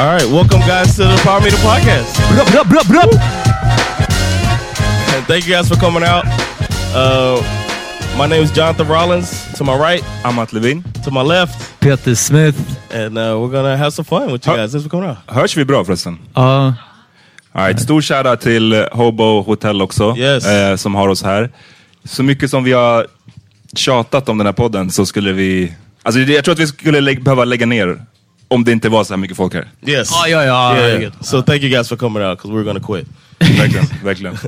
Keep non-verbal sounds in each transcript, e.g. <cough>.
All right, welcome guys to the Power Meter Podcast. And thank you guys for coming out. Uh, my name is Jonathan Rollins. To my right, Amat Levin. to my left, Peter Smith. and uh, we're gonna have some fun with you guys. Thanks for coming out. Hörs vi bra förresten? Ja, All right, stor shoutout till eh, Hobo Hotel också, Yes. eh, som har oss här. Så mycket som vi har tjatat om den här podden så skulle vi... Alltså jag tror att vi skulle lä behöva lägga ner om det inte var så här mycket folk här. Yes. ja, ja. ja Yeah, herregud. So thank you guys for coming out because we're gonna quit. Verkligen, verkligen.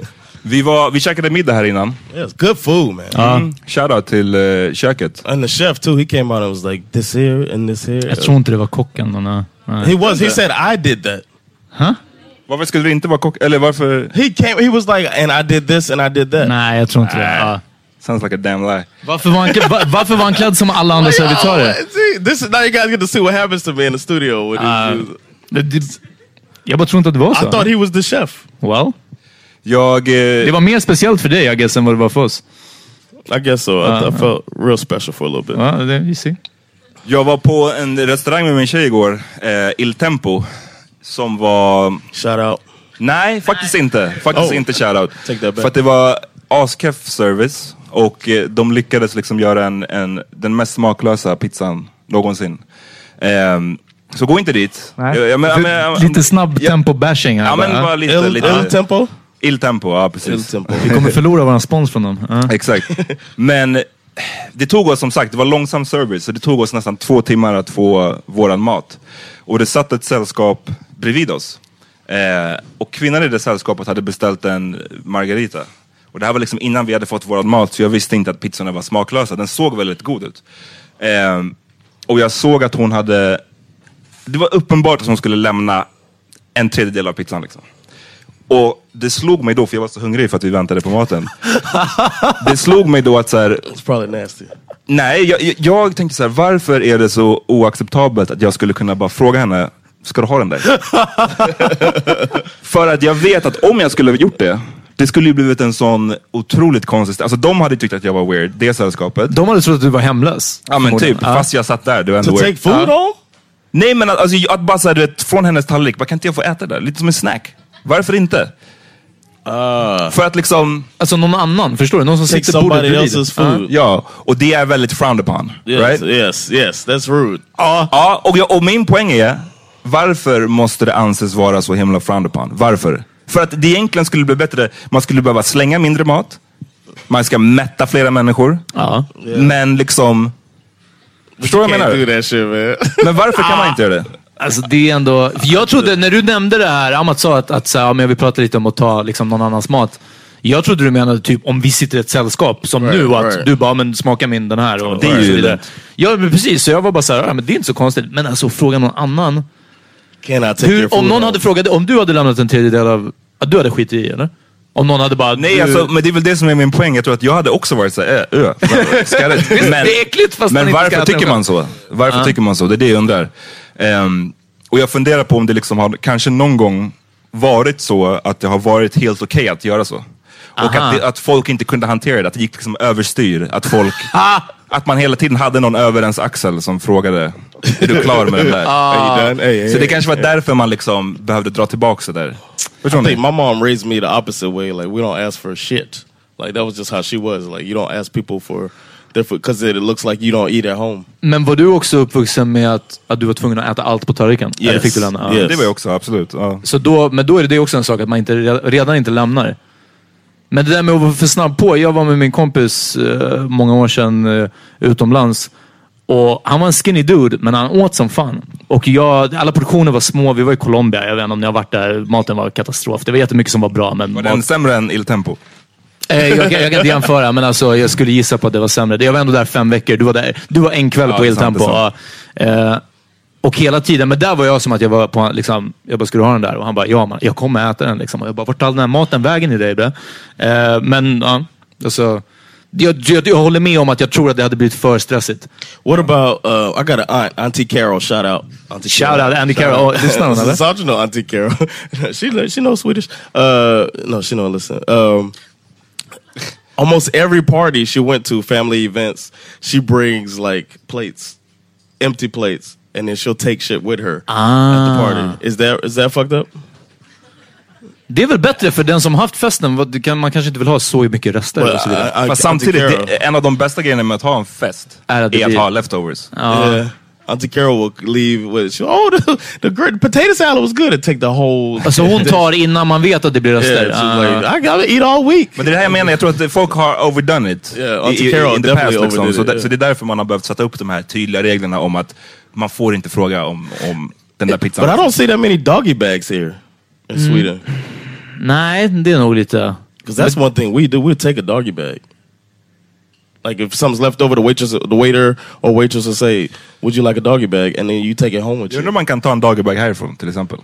Vi, var, vi käkade middag här innan. Yes, good food, man. Mm. Shoutout till eh, köket. And the chef too. He came out and was like, "This here and this here." Jag tror inte det var kocken. Men, nej. nej. he was. He said, "I did that." Huh? Varför skulle det inte vara kock? Eller varför? He came. He was like, "And I did this and I did that." Nej, jag tror inte det. Ja. Sounds like a damn lie. Varför, var han, va- varför var han klädd som alla andra servitörer? See, this is now you guys get to see what happens to me in the studio. With Uh, his, Det- det- Jag bara tror inte att det var I så. thought he was the chef. Well, Jag... Eh, det var mer speciellt för dig, I guess, än vad det var för oss. I guess so. I, I felt real special for a little bit. Ja, det, vi ser. Jag var på en restaurang med min tjej igår, eh, Il Tempo, som var... Shout out. Nej, faktiskt inte. Faktiskt Oh. inte that back. För att det var askeff service och eh, de lyckades liksom göra en, en, den mest smaklösa pizzan någonsin. Ehm, så gå inte dit. Nej. Jag- jag men- men- jag- Lite snabb Ja. tempo-bashing här. Ja men bara. lite... Il, lite Il tempo. Il Tempo, ja Il precis. tempo. Vi kommer förlora vår spons från dem. Ja. Exakt. Men det tog oss som sagt, det var långsam service, så det tog oss nästan två timmar att få våran mat. Och det satt ett sällskap bredvid oss. Eh, och kvinnan i det sällskapet hade beställt en margarita. Och det här var liksom innan vi hade fått våran mat, så jag visste inte att pizzorna var smaklösa. Den såg väldigt god ut. Ehm, och jag såg att hon hade, det var uppenbart att hon skulle lämna en tredjedel av pizzan. Liksom. Och det slog mig då, för jag var så hungrig för att vi väntade på maten. <laughs> det slog mig då att så här, It's probably nasty. nej, jag, jag- jag tänkte så här, varför är det så oacceptabelt att jag skulle kunna bara fråga henne, ska du ha den där? <laughs> för att jag vet att om jag skulle ha gjort det, det skulle ju blivit en sån otroligt konstig, alltså de hade tyckt att jag var weird, det sällskapet. De hade trott att du var hemlös. Ja men typ, fast jag satt där. Det var ändå To weird. take food home? Nej men att- alltså, att bara såhär, du vet, från hennes tallrik, bara kan inte jag få äta det där? Lite som en snack. Varför inte? För att liksom, Alltså någon annan, förstår du? Någon som sitter på bordet somebody bredvid. food. ja, och det är väldigt frowned upon. Yes, Right? yes, yes. That's rude. Ja, ja och, jag, och min poäng är, varför måste det anses vara så himla frowned upon? Varför? För att det egentligen skulle bli bättre, man skulle behöva slänga mindre mat, man ska mätta flera människor, Ja. men liksom... Förstår du vad jag menar? do that shit man. Men varför kan man inte göra det? Alltså det är ändå... Jag trodde, när du nämnde det här, Amat sa att, att så här, ja, men jag vill prata lite om att ta liksom, någon annans mat. Jag trodde du menade typ om vi sitter i ett sällskap, som Right, nu, att right. du bara, men smaka min den här. Och, Det är ju så vidare. Ja, men precis. Så jag var bara såhär, ja, men det är inte så konstigt. Men alltså fråga någon annan. Can I take your Hur, food om någon hade frågat om du hade lämnat en tredjedel av... Att du hade skitit i, eller? Om någon hade bara... Nej, du, alltså, men det är väl det som är min poäng. Jag tror att jag hade också varit såhär, äh, ö, skalligt. <laughs> Men, det är äckligt fast man men inte ska varför äta tycker man så? Varför tycker man så? Det är det jag undrar. Ehm, och jag funderar på om det liksom har kanske någon gång varit så att det har varit helt okej att göra så. Och Aha. att, det, att folk inte kunde hantera det, att det gick liksom överstyr. Att folk... <laughs> <laughs> Att man hela tiden hade någon över ens axel som frågade, är du klar med den där? Are you done? Hey, hey, Så det hey. kanske var därför man liksom behövde dra tillbaka det där. Förstår I think my mom raised me the opposite way. Like we don't ask for shit. Like that was just how she was. Like you don't ask people for their food because it looks like you don't eat at home. Men var du också uppvuxen med att, att du var tvungen att äta allt på tallriken? Eller Yes. fick du lämna? Ja. Yes. Det var jag också, absolut. Ja. Så då, men då är det också en sak att man inte, redan inte lämnar. Men det där med att vara för snabb på. Jag var med min kompis eh, många år sedan eh, utomlands. Och Han var en skinny dude, men han åt som fan. Och jag, alla portioner var små. Vi var i Colombia. Jag vet inte om ni har varit där. Maten var katastrof. Det var jättemycket som var bra. Men Var mat- den sämre än Il Tempo? Eh, jag, kan- jag kan inte jämföra, men alltså, jag skulle gissa på att det var sämre. Jag var ändå där fem veckor. Du var, där, du var en kväll Ja, på Il Tempo. Och hela tiden, men där var jag som att jag var på, liksom, jag bara, ska du ha den där? Och han bara, ja man, jag kommer äta den. Liksom. Och jag bara, vart all den här maten vägen i dig? bre? Eh, men ja, alltså, jag, jag, jag håller med om att jag tror att det hade blivit för stressigt. What about uh, I got an aunt, Auntie Carol. Shout out, Auntie Shout Carol. out, Andy Carroll. Oh, lyssnar hon eller? Sandra know Auntie Carol. <laughs> she she knows Swedish. Uh, no, she don't listen. Um, almost every party she went to, family events, she brings like plates, empty plates, and then she'll take shit with her at the party. Is that is that fucked up? Det är väl bättre för den som haft festen. vad- det kan- Man kanske inte vill ha så mycket rester Well, och så vidare. I- I- Fast samtidigt, det, en av de bästa grejerna med att ha en fest Är är att det att blir- ha leftovers. Yeah. Auntie Carol will leave with, she, oh, the, the great potato salad was good and take the whole. <laughs> Alltså hon tar innan man vet att det blir rester. Yeah, she's Ah. like, I gotta eat all week. Men det är det här jag menar, jag tror att folk har overdone it. Yeah, Auntie i, Carol in the definitely past, liksom. overdid så, it, där, yeah. så det är därför man har behövt sätta upp de här tydliga reglerna om att man får inte fråga om, om den där pizzan. But I don't see that many doggy bags here in Sweden. Nej, det är nog lite... Because that's one thing we do. We'll take a doggy bag. Like if something's left over, the waitress, the waiter or waitress will say, "Would you like a doggy bag?" And then you take it home with Jag undrar you. om man kan ta en doggerbag härifrån till exempel.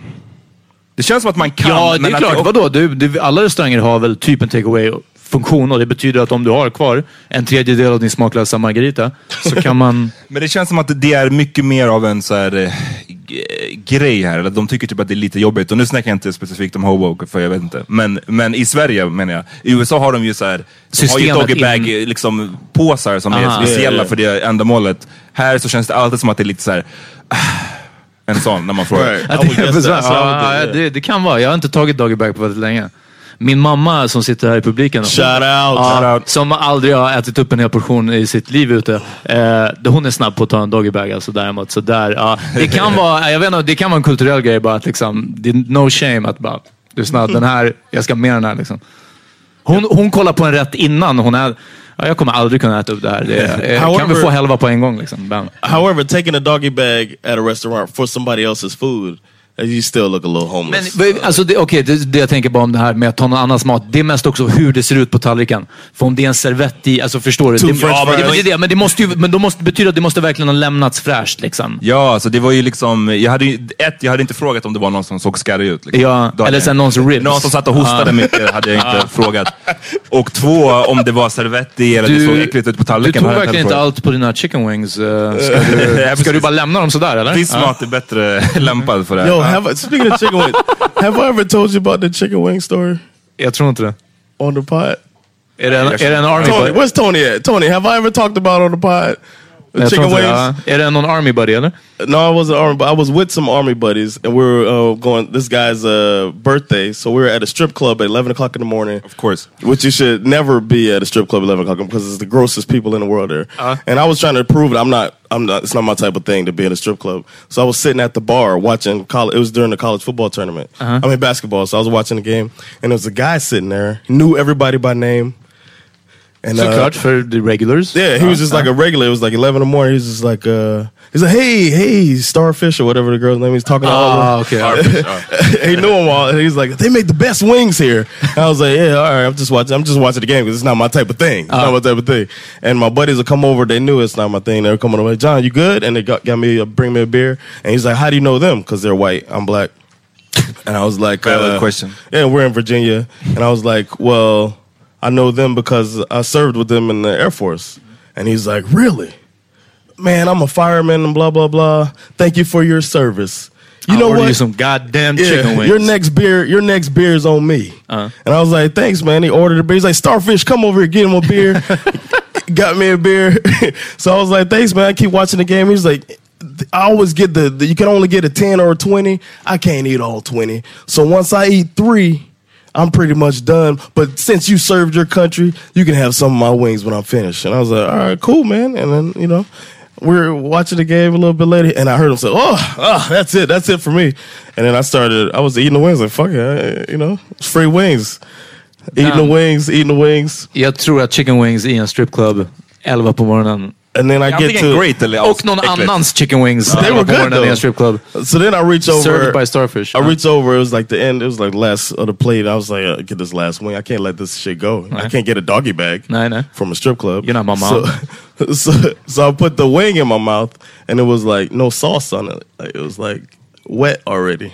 Det känns som att man kan. Ja, det men är att klart. Vadå? Du, du, alla restauranger har väl typ en takeaway funktion och det betyder att om du har kvar en tredjedel av din smaklösa margarita så kan man... <laughs> Men det känns som att det är mycket mer av en så här, eh, grej här. Eller de tycker typ att det är lite jobbigt. Och nu snackar jag inte specifikt om Hobo, för jag vet inte. Men, men i Sverige menar jag. I USA har de ju så här, de har ju Systemet doggy bag in- liksom, påsar som är Aha. speciella Ja, ja. för det ändamålet. Här så känns det alltid som att det är lite så här. <sighs> en sån när man frågar. Är <laughs> det, det kan vara. Jag har inte tagit doggybag på väldigt länge. Min mamma som sitter här i publiken. Shout out. Ja. Som aldrig har ätit upp en hel portion i sitt liv ute. Eh, hon är snabb på att ta en doggybag alltså däremot. Så där, ja, det, kan vara, <laughs> jag vet inte, det kan vara en kulturell grej bara att liksom, det är no shame att bara, lyssna, den här, jag ska med den här liksom. Hon, hon kollar på en rätt innan hon är, ja, jag kommer aldrig kunna äta upp det här. Det, är- kan vi However- få halva på en gång liksom? Bam. However, taking a doggy bag at a restaurant for somebody else's food, You still look a little Men homeless. vad- alltså, det, okej, det, det jag tänker bara om det här med att ta någon annans mat, det är mest också hur det ser ut på tallriken. För om det är en servett i, alltså förstår du? Det, ja, men det, fries. det, är det, men det måste ju, men då måste det betyda att det måste verkligen ha lämnats fräscht liksom. Ja, alltså det var ju liksom, jag hade ju, ett, jag hade inte frågat om det var någon som såg skarrig ut. Liksom. Ja, hade eller sen någons ribs. Någon som satt och hostade Ja. mycket hade jag inte frågat. Och två, om det var servett i eller det såg äckligt ut på du tallriken. tog hade jag verkligen inte allt på dina chicken wings. eh, Ska <laughs> du, ska du bara lämna dem sådär eller? Ja. mat är bättre <laughs> lämpad för det. Yo, have I, speaking of chicken wings, <laughs> have I ever told you about the chicken wing story Jag tror inte det. on the pod? Är det en, är det en army Tony, where's Tony at? Tony, have I ever talked about on the pod? The Jag tror chicken inte wings? det, ja. Är det någon army buddy eller? No, I wasn't army, but I was with some army buddies, and we were uh, going. This guy's uh, birthday, so we were at a strip club at eleven o'clock in the morning. Of course. Which you should never be at a strip club at eleven o'clock because it's the grossest people in the world there. And I was trying to prove it. I'm not. I'm not. It's not my type of thing to be in a strip club. So I was sitting at the bar watching college. It was during the college football tournament. I mean basketball. So I was watching the game, and there was a guy sitting there. Knew everybody by name. And uh, Såklart, för the regulars. yeah, he was just like a regular. It was like eleven in the morning. He was just like, uh, he's like, hey, hey, Starfish or whatever the girl's name. He's talking to all Ah, <laughs> of he knew them all. And he's like, they make the best wings here. And I was like, yeah, all right. I'm just watching. I'm just watching the game because it's not my type of thing. It's not my type of thing. And my buddies would come over. They knew it's not my thing. They were coming over. John, you good? And they got, got me a, bring me a beer. And he's like, how do you know them? Because they're white. I'm black. And I was like, uh, question. Yeah, we're in Virginia. And I was like, well, I know them because I served with them in the Air Force. And he's like, really? Man, I'm a fireman and blah, blah, blah. Thank you for your service. You I'll know what? You some goddamn Yeah, chicken wings. Your next beer, your next beer is on me. Uh-huh. And I was like, thanks, man. He ordered a beer. He's like, Starfish, come over here, get him a beer. <laughs> Got me a beer. <laughs> so I was like, thanks, man. I keep watching the game. He's like, I always get the, the you can only get a 10 or a 20. I can't eat all 20. So once I eat three, I'm pretty much done. But since you served your country, you can have some of my wings when I'm finished. And I was like, all right, cool, man. And then, you know, we're watching the game a little bit later, and I heard him say, "Oh, oh, that's it, that's it for me." And then I started. I was eating the wings, like fuck it, I- you know, it's free wings. Eating the wings, eating the wings, Jag tror att chicken wings i en stripclub 11 på morgonen. And then I get to. great eller Och någon äckligt. annans chicken wings They were på good morgonen i en though. stripclub. So then I reach over. Served by Starfish. I huh? reach over. It was like the end. It was like the last of the plate. I was like, uh, get this last wing. I can't let this shit go. I can't get a doggy bag. Nej, nej. from a strip club. You're not my mom. So, <laughs> so, so I put the wing in my mouth, and it was like no sauce on it. Like, it was like wet already.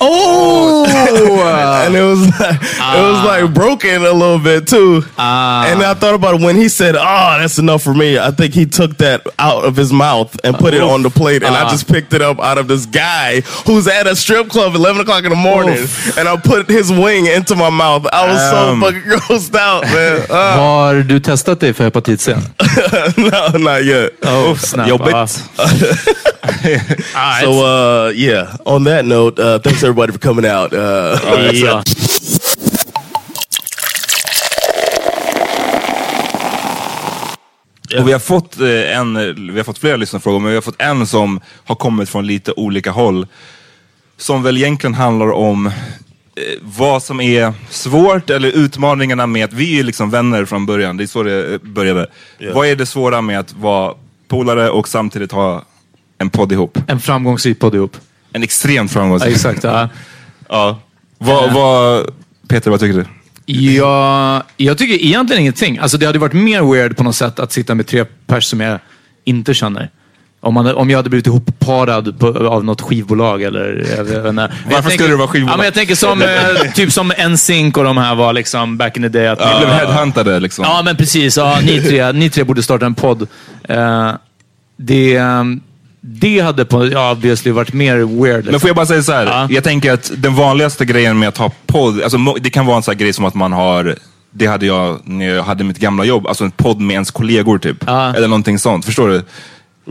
Oh! <laughs> and it was like, it was like broken a little bit too. and I thought about it when he said, "Oh, that's enough for me." I think he took that out of his mouth and put it on the plate, and I just picked it up out of this guy who's at a strip club at eleven o'clock in the morning, and I put his wing into my mouth. I was Um. so fucking grossed out, man. <laughs> Uh, Har du testat dig för hepatit C? <laughs> no, not yet. Oh, snap. Yo, Ah. So uh, yeah. On that note, uh, thanks everybody for coming out. Uh, ja. <laughs> Och vi har fått eh, en, vi har fått flera lyssnarfrågor, men vi har fått en som har kommit från lite olika håll. Som väl egentligen handlar om eh, vad som är svårt eller utmaningarna med att vi är liksom vänner från början. Det är så det eh, började. Vad är det svåra med att vara polare och samtidigt ha en podd ihop? En framgångsrik podd ihop. En extremt Ja, framgångsrik. exakt. Ja. <laughs> Ja. Vad, vad, Peter, vad tycker du? Ja, jag tycker egentligen ingenting. Alltså det hade varit mer weird på något sätt att sitta med tre pers som jag inte känner. Om, man, om jag hade blivit ihopparad på, av något skivbolag eller... Jag jag Varför tänker- skulle det vara skivbolag? Ja, men jag tänker som, eh, typ som NSYNC och de här var liksom back in the day. Att Vi blev headhuntade liksom. Ja, men precis. Ja, ni, tre, ni tre borde starta en podd. Eh, det, ehm, det hade på, ja, obviously varit mer weird. Liksom. Men får jag bara säga så här. Ja. Jag tänker att den vanligaste grejen med att ha podd, alltså, det kan vara en sån här grej som att man har, det hade jag när jag hade mitt gamla jobb, alltså en podd med ens kollegor typ. Ja. Eller någonting sånt, förstår du?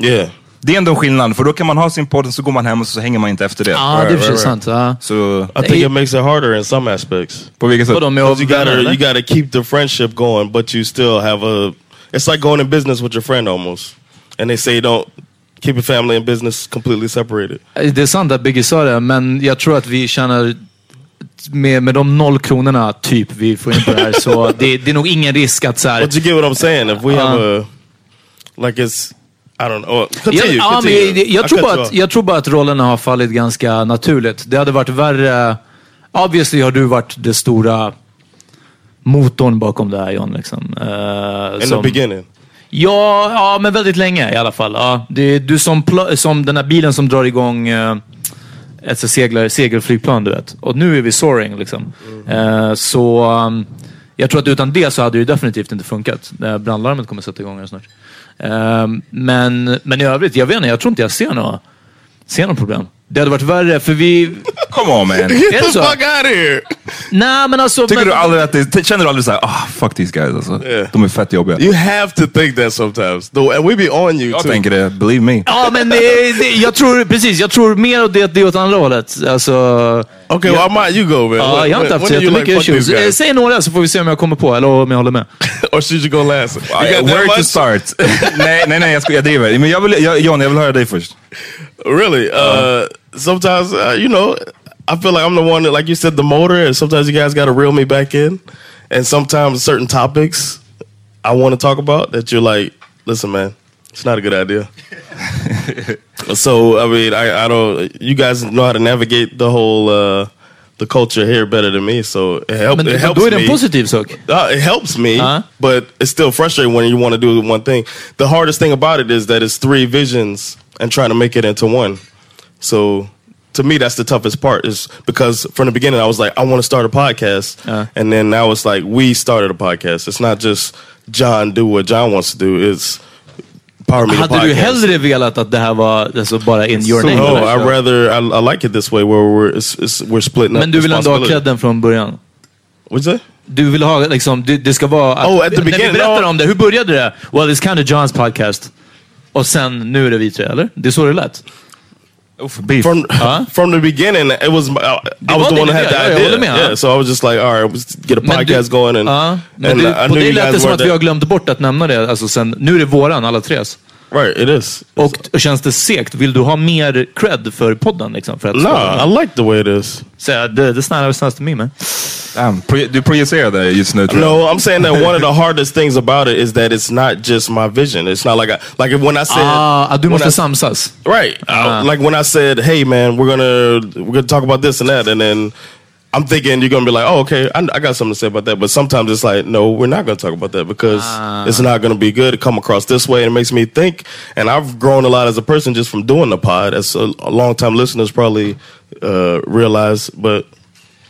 yeah. Det är ändå en skillnad, för då kan man ha sin podd och så går man hem och så hänger man inte efter det. Ja, det är för sig sant. I think it makes it harder in some aspects. på vilket sätt? You gotta you gotta keep the friendship going, but you still have a. It's like going in business with your friend almost, and they say don't keep your family and business completely separated. Det är sant att Biggie sa det, men jag tror att vi tjänar med, med de noll kronorna typ vi får in på det här, så <laughs> det, det är nog ingen risk att så här, But you get what I'm saying? If we have a like it's I don't know. Oh, Continue, Jag, ja, men continue. jag, jag, tror bara att, jag tror bara att rollerna har fallit ganska naturligt. Det hade varit värre... Obviously har du varit det stora motorn bakom det här John. Liksom. Eh, In the som- beginning. Ja, ja, men väldigt länge i alla fall. Ja, det är du som, som den här bilen som drar igång eh, ett seglar, segelflygplan, du vet. Och nu är vi soaring liksom. Eh, så um, jag tror att utan det så hade det ju definitivt inte funkat. Brandlarmet kommer sätta igång här snart. Eh, men, men i övrigt, jag vet inte, jag tror inte jag ser några, ser några problem. Det hade varit värre, för vi... Come on man. Get the fuck out of here! Nej, men alltså... Tycker men, du aldrig att det, känner du aldrig såhär, ah fuck these guys alltså. Yeah. De är fett jobbiga. You have to think that sometimes. Though, and we be on you Jag too. tänker det, believe me. Ja, men det, det, jag tror precis. Jag tror mer åt det, det åt andra hållet. Alltså, Okay, well, I might you go, man. When- jag har inte haft så jättemycket like, issues. Eh? Säg några så får vi se om jag kommer på eller om jag håller med. <laughs> or should you go last? You Where to start? <laughs> nej, nej, nej, jag, ska, jag driver. Men jag vill, jag, John, jag vill höra dig först. Really? Uh, sometimes, uh, you know, I feel like I'm the one that, like you said, the motor, and sometimes you guys got to reel me back in. And sometimes certain topics I want to talk about that you're like, listen, man, it's not a good idea. <laughs> so, I mean, I, I don't, you guys know how to navigate the whole, uh, the culture here better than me. So it, help, it helps då är det me. en positiv sak. Uh, it helps me, Uh-huh. but it's still frustrating when you want to do one thing. The hardest thing about it is that it's three visions and trying to make it into one. So to me, that's the toughest part is because from the beginning, I was like, I want to start a podcast. Uh-huh. And then now it's like, we started a podcast. It's not just John do what John wants to do. It's Power Meter Hade Podcast. du hellre velat att det här var alltså, bara in your So, name? no, eller? I rather, I, I like it this way where we're, it's, it's, we're splitting Men du vill ändå ha credden från början? What's that? Du vill ha liksom, det, det ska vara... Att, Oh, at the när vi beginning, berättar no. om det, hur började det? Well, it's kind of Johns podcast. Och sen, nu är det vi tre, eller? Det är så det lät. Uff, beef. from Huh? <laughs> from the beginning, it was my- I, I was the one that had the ja, jag håller idea. med, Yeah, so I was just like, all right, let's get a Men du- podcast going, and men and du, I på knew det you lät det som att vi har glömt bort att nämna det. Alltså sen, nu är det våran, alla tres. Right. It is. Och känns det segt? Vill du ha mer cred för podden? Liksom, för att No, I like the way it is. Så, det, det snarare sounds to me man. Damn, pro- du projicerar det just nu. No, I'm saying that one of the hardest things about it is that it's not just my vision. It's not like I, like when I said Ah, att du måste I- samsas. Right. Uh, like when I said, "Hey, man, we're gonna we're gonna talk about this and that," and then I'm thinking you're gonna be like, "Oh, okay, I, I got something to say about that." But sometimes it's like, "No, we're not gonna talk about that because it's not gonna be good to come across this way." And it makes me think. And I've grown a lot as a person just from doing the pod, as a, a long time listeners probably uh, realize. But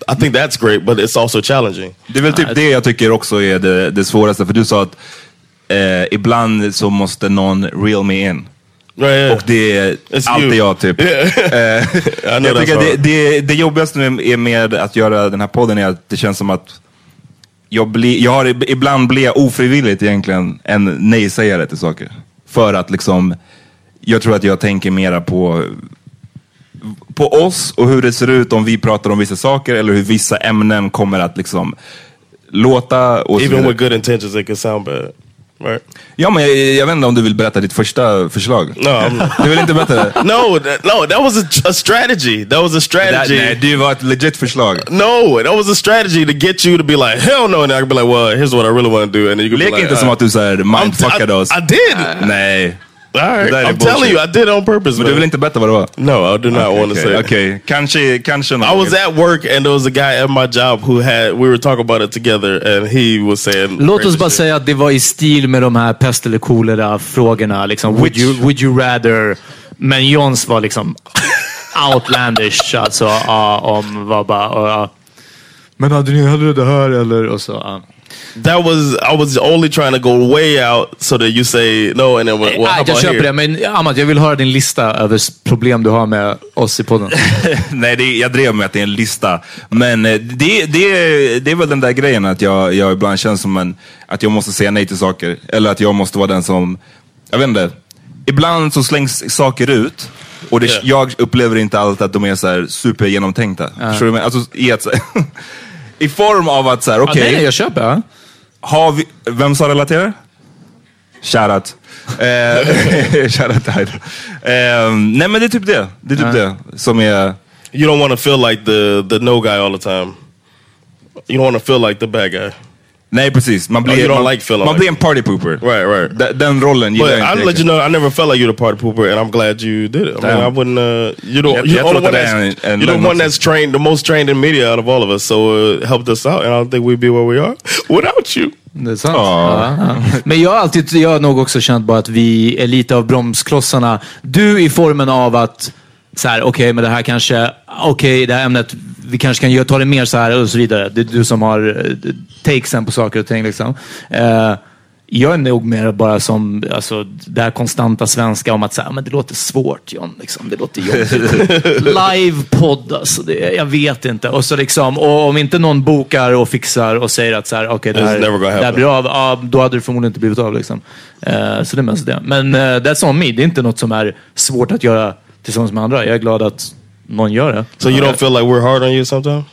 I think that's great, but it's also challenging. Det är väl typ det jag tycker också är det, det svåraste. För du sa att eh, ibland så måste någon reel me in. Right, yeah. Och det är It's alltid you. jag typ. <laughs> Know jag tycker det, det, det jobbigaste är med att göra den här podden är att det känns som att jag, blir, jag har, ibland blir jag ofrivilligt egentligen en nej-sägare till saker. För att liksom, jag tror att jag tänker mera på på oss och hur det ser ut om vi pratar om vissa saker eller hur vissa ämnen kommer att liksom låta. Even with good intentions, it can sound bad. Right? Ja, men jag, jag vet inte om du vill berätta ditt första förslag? No, Du vill inte berätta det? <laughs> No, that, no, that was a, a strategy. That was a strategy. nej, det var ett legit förslag. No, that was a strategy to get you to be like, hell no, and I could be like, well, here's what I really want to do, and you could Lek be like, inte som uh, att du såhär mindfuckade oss. I did. Nej. Right, I'm telling you, I did it on purpose. Men du vill inte berätta vad det var? No, I do not want to say. Okej, it. okej. kanske, kanske I was at work and there was a guy at my job who had we were talking about it together and he was saying Låt oss bara shit. säga att det var i stil med de här pest eller kolera frågorna. Liksom, would, Which- you, would you rather? Men Johns var liksom outlandish. Alltså, ja, om var bara... ja. Men hade ni hellre det här eller? Och så, ja. That was I was only trying to go way out so that you say no and then well, how Nej, jag köper here? det, men Amat, jag vill höra din lista över problem du har med oss i podden. <laughs> Nej, det, jag drev med att det är en lista. Men eh, det, det, det är väl den där grejen att jag, jag ibland känns som en, att jag måste säga nej till saker. Eller att jag måste vara den som, jag vet inte. Ibland så slängs saker ut och det, Yeah. jag upplever inte alltid att de är så här supergenomtänkta. Förstår du? Alltså, i, så- <laughs> I form av att så här, Ja, okej. nej, nej, jag köper. Ja. Har vi, vem sa relaterar? Shoutout. Eh, <laughs> Shoutout till Hydra. Eh, nej men det är typ det. Det är typ det som är... You don't want to feel like the the no guy all the time. You don't want to feel like the bad guy. Nej precis, man blir, you don't man, like man like- blir en party pooper. Right, right. Den, den rollen gillar But jag inte. I'll let you know, I never felt like you're the party pooper, and I'm glad you did it. I, mean. I wouldn't. Uh, the, Jag- you're jag the one that's, en- en you're the one that's trained, the most trained in media out of all of us. So uh, helped us out, and I don't think we'd be where we are <laughs> without you. Det är sant. Ja, ja. Men jag har alltid, jag har nog också känt bara att vi är lite av bromsklossarna. Du i formen av att, så här, okej, men det här kanske, okej, det här ämnet, vi kanske kan ta det mer så här och så vidare. Det är du som har eh, takesen på saker och ting liksom. Eh, jag är nog mer bara som alltså, det här konstanta svenska om att säga, men det låter svårt John. Liksom. Det låter jobbigt. <laughs> Livepodd, alltså. Det, jag vet inte. Och, så liksom, och om inte någon bokar och fixar och säger att så här, okay, det, här, det blir av, ja, då hade det förmodligen inte blivit av. Liksom. Eh, så det är mest det. Men uh, that's on me. Det är inte något som är svårt att göra tillsammans med andra. Jag är glad att någon gör det. So you don't feel like we're hard on you sometimes?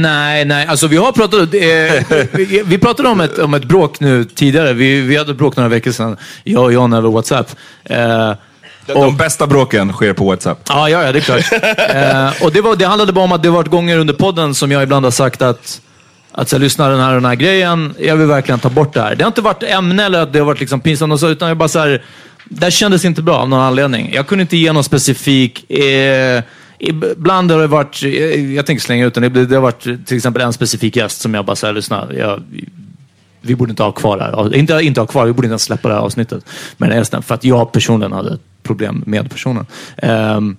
Nej, nej. Alltså vi har pratat... Eh, vi, vi pratade om ett, om ett bråk nu tidigare. Vi, vi hade ett bråk några veckor sedan. Jag och John över WhatsApp. Eh, De, de bästa bråken sker på WhatsApp. Ja, ja, ja det är klart. <laughs> eh, och det, var, det handlade bara om att det varit gånger under podden som jag ibland har sagt att att så här, lyssna den här och den här grejen, jag vill verkligen ta bort det här. Det har inte varit ämne eller att det har varit liksom pinsamt och så, utan jag bara så här, det kändes inte bra av någon anledning. Jag kunde inte ge någon specifik... Eh, ibland har det varit, eh, jag tänker slänga ut den, det har varit till exempel en specifik gäst som jag bara säger lyssna, jag, vi borde inte ha kvar det här. Inte, inte ha kvar, vi borde inte ens släppa det här avsnittet. med den här gästen, för att jag personligen hade ett problem med personen. Ehm,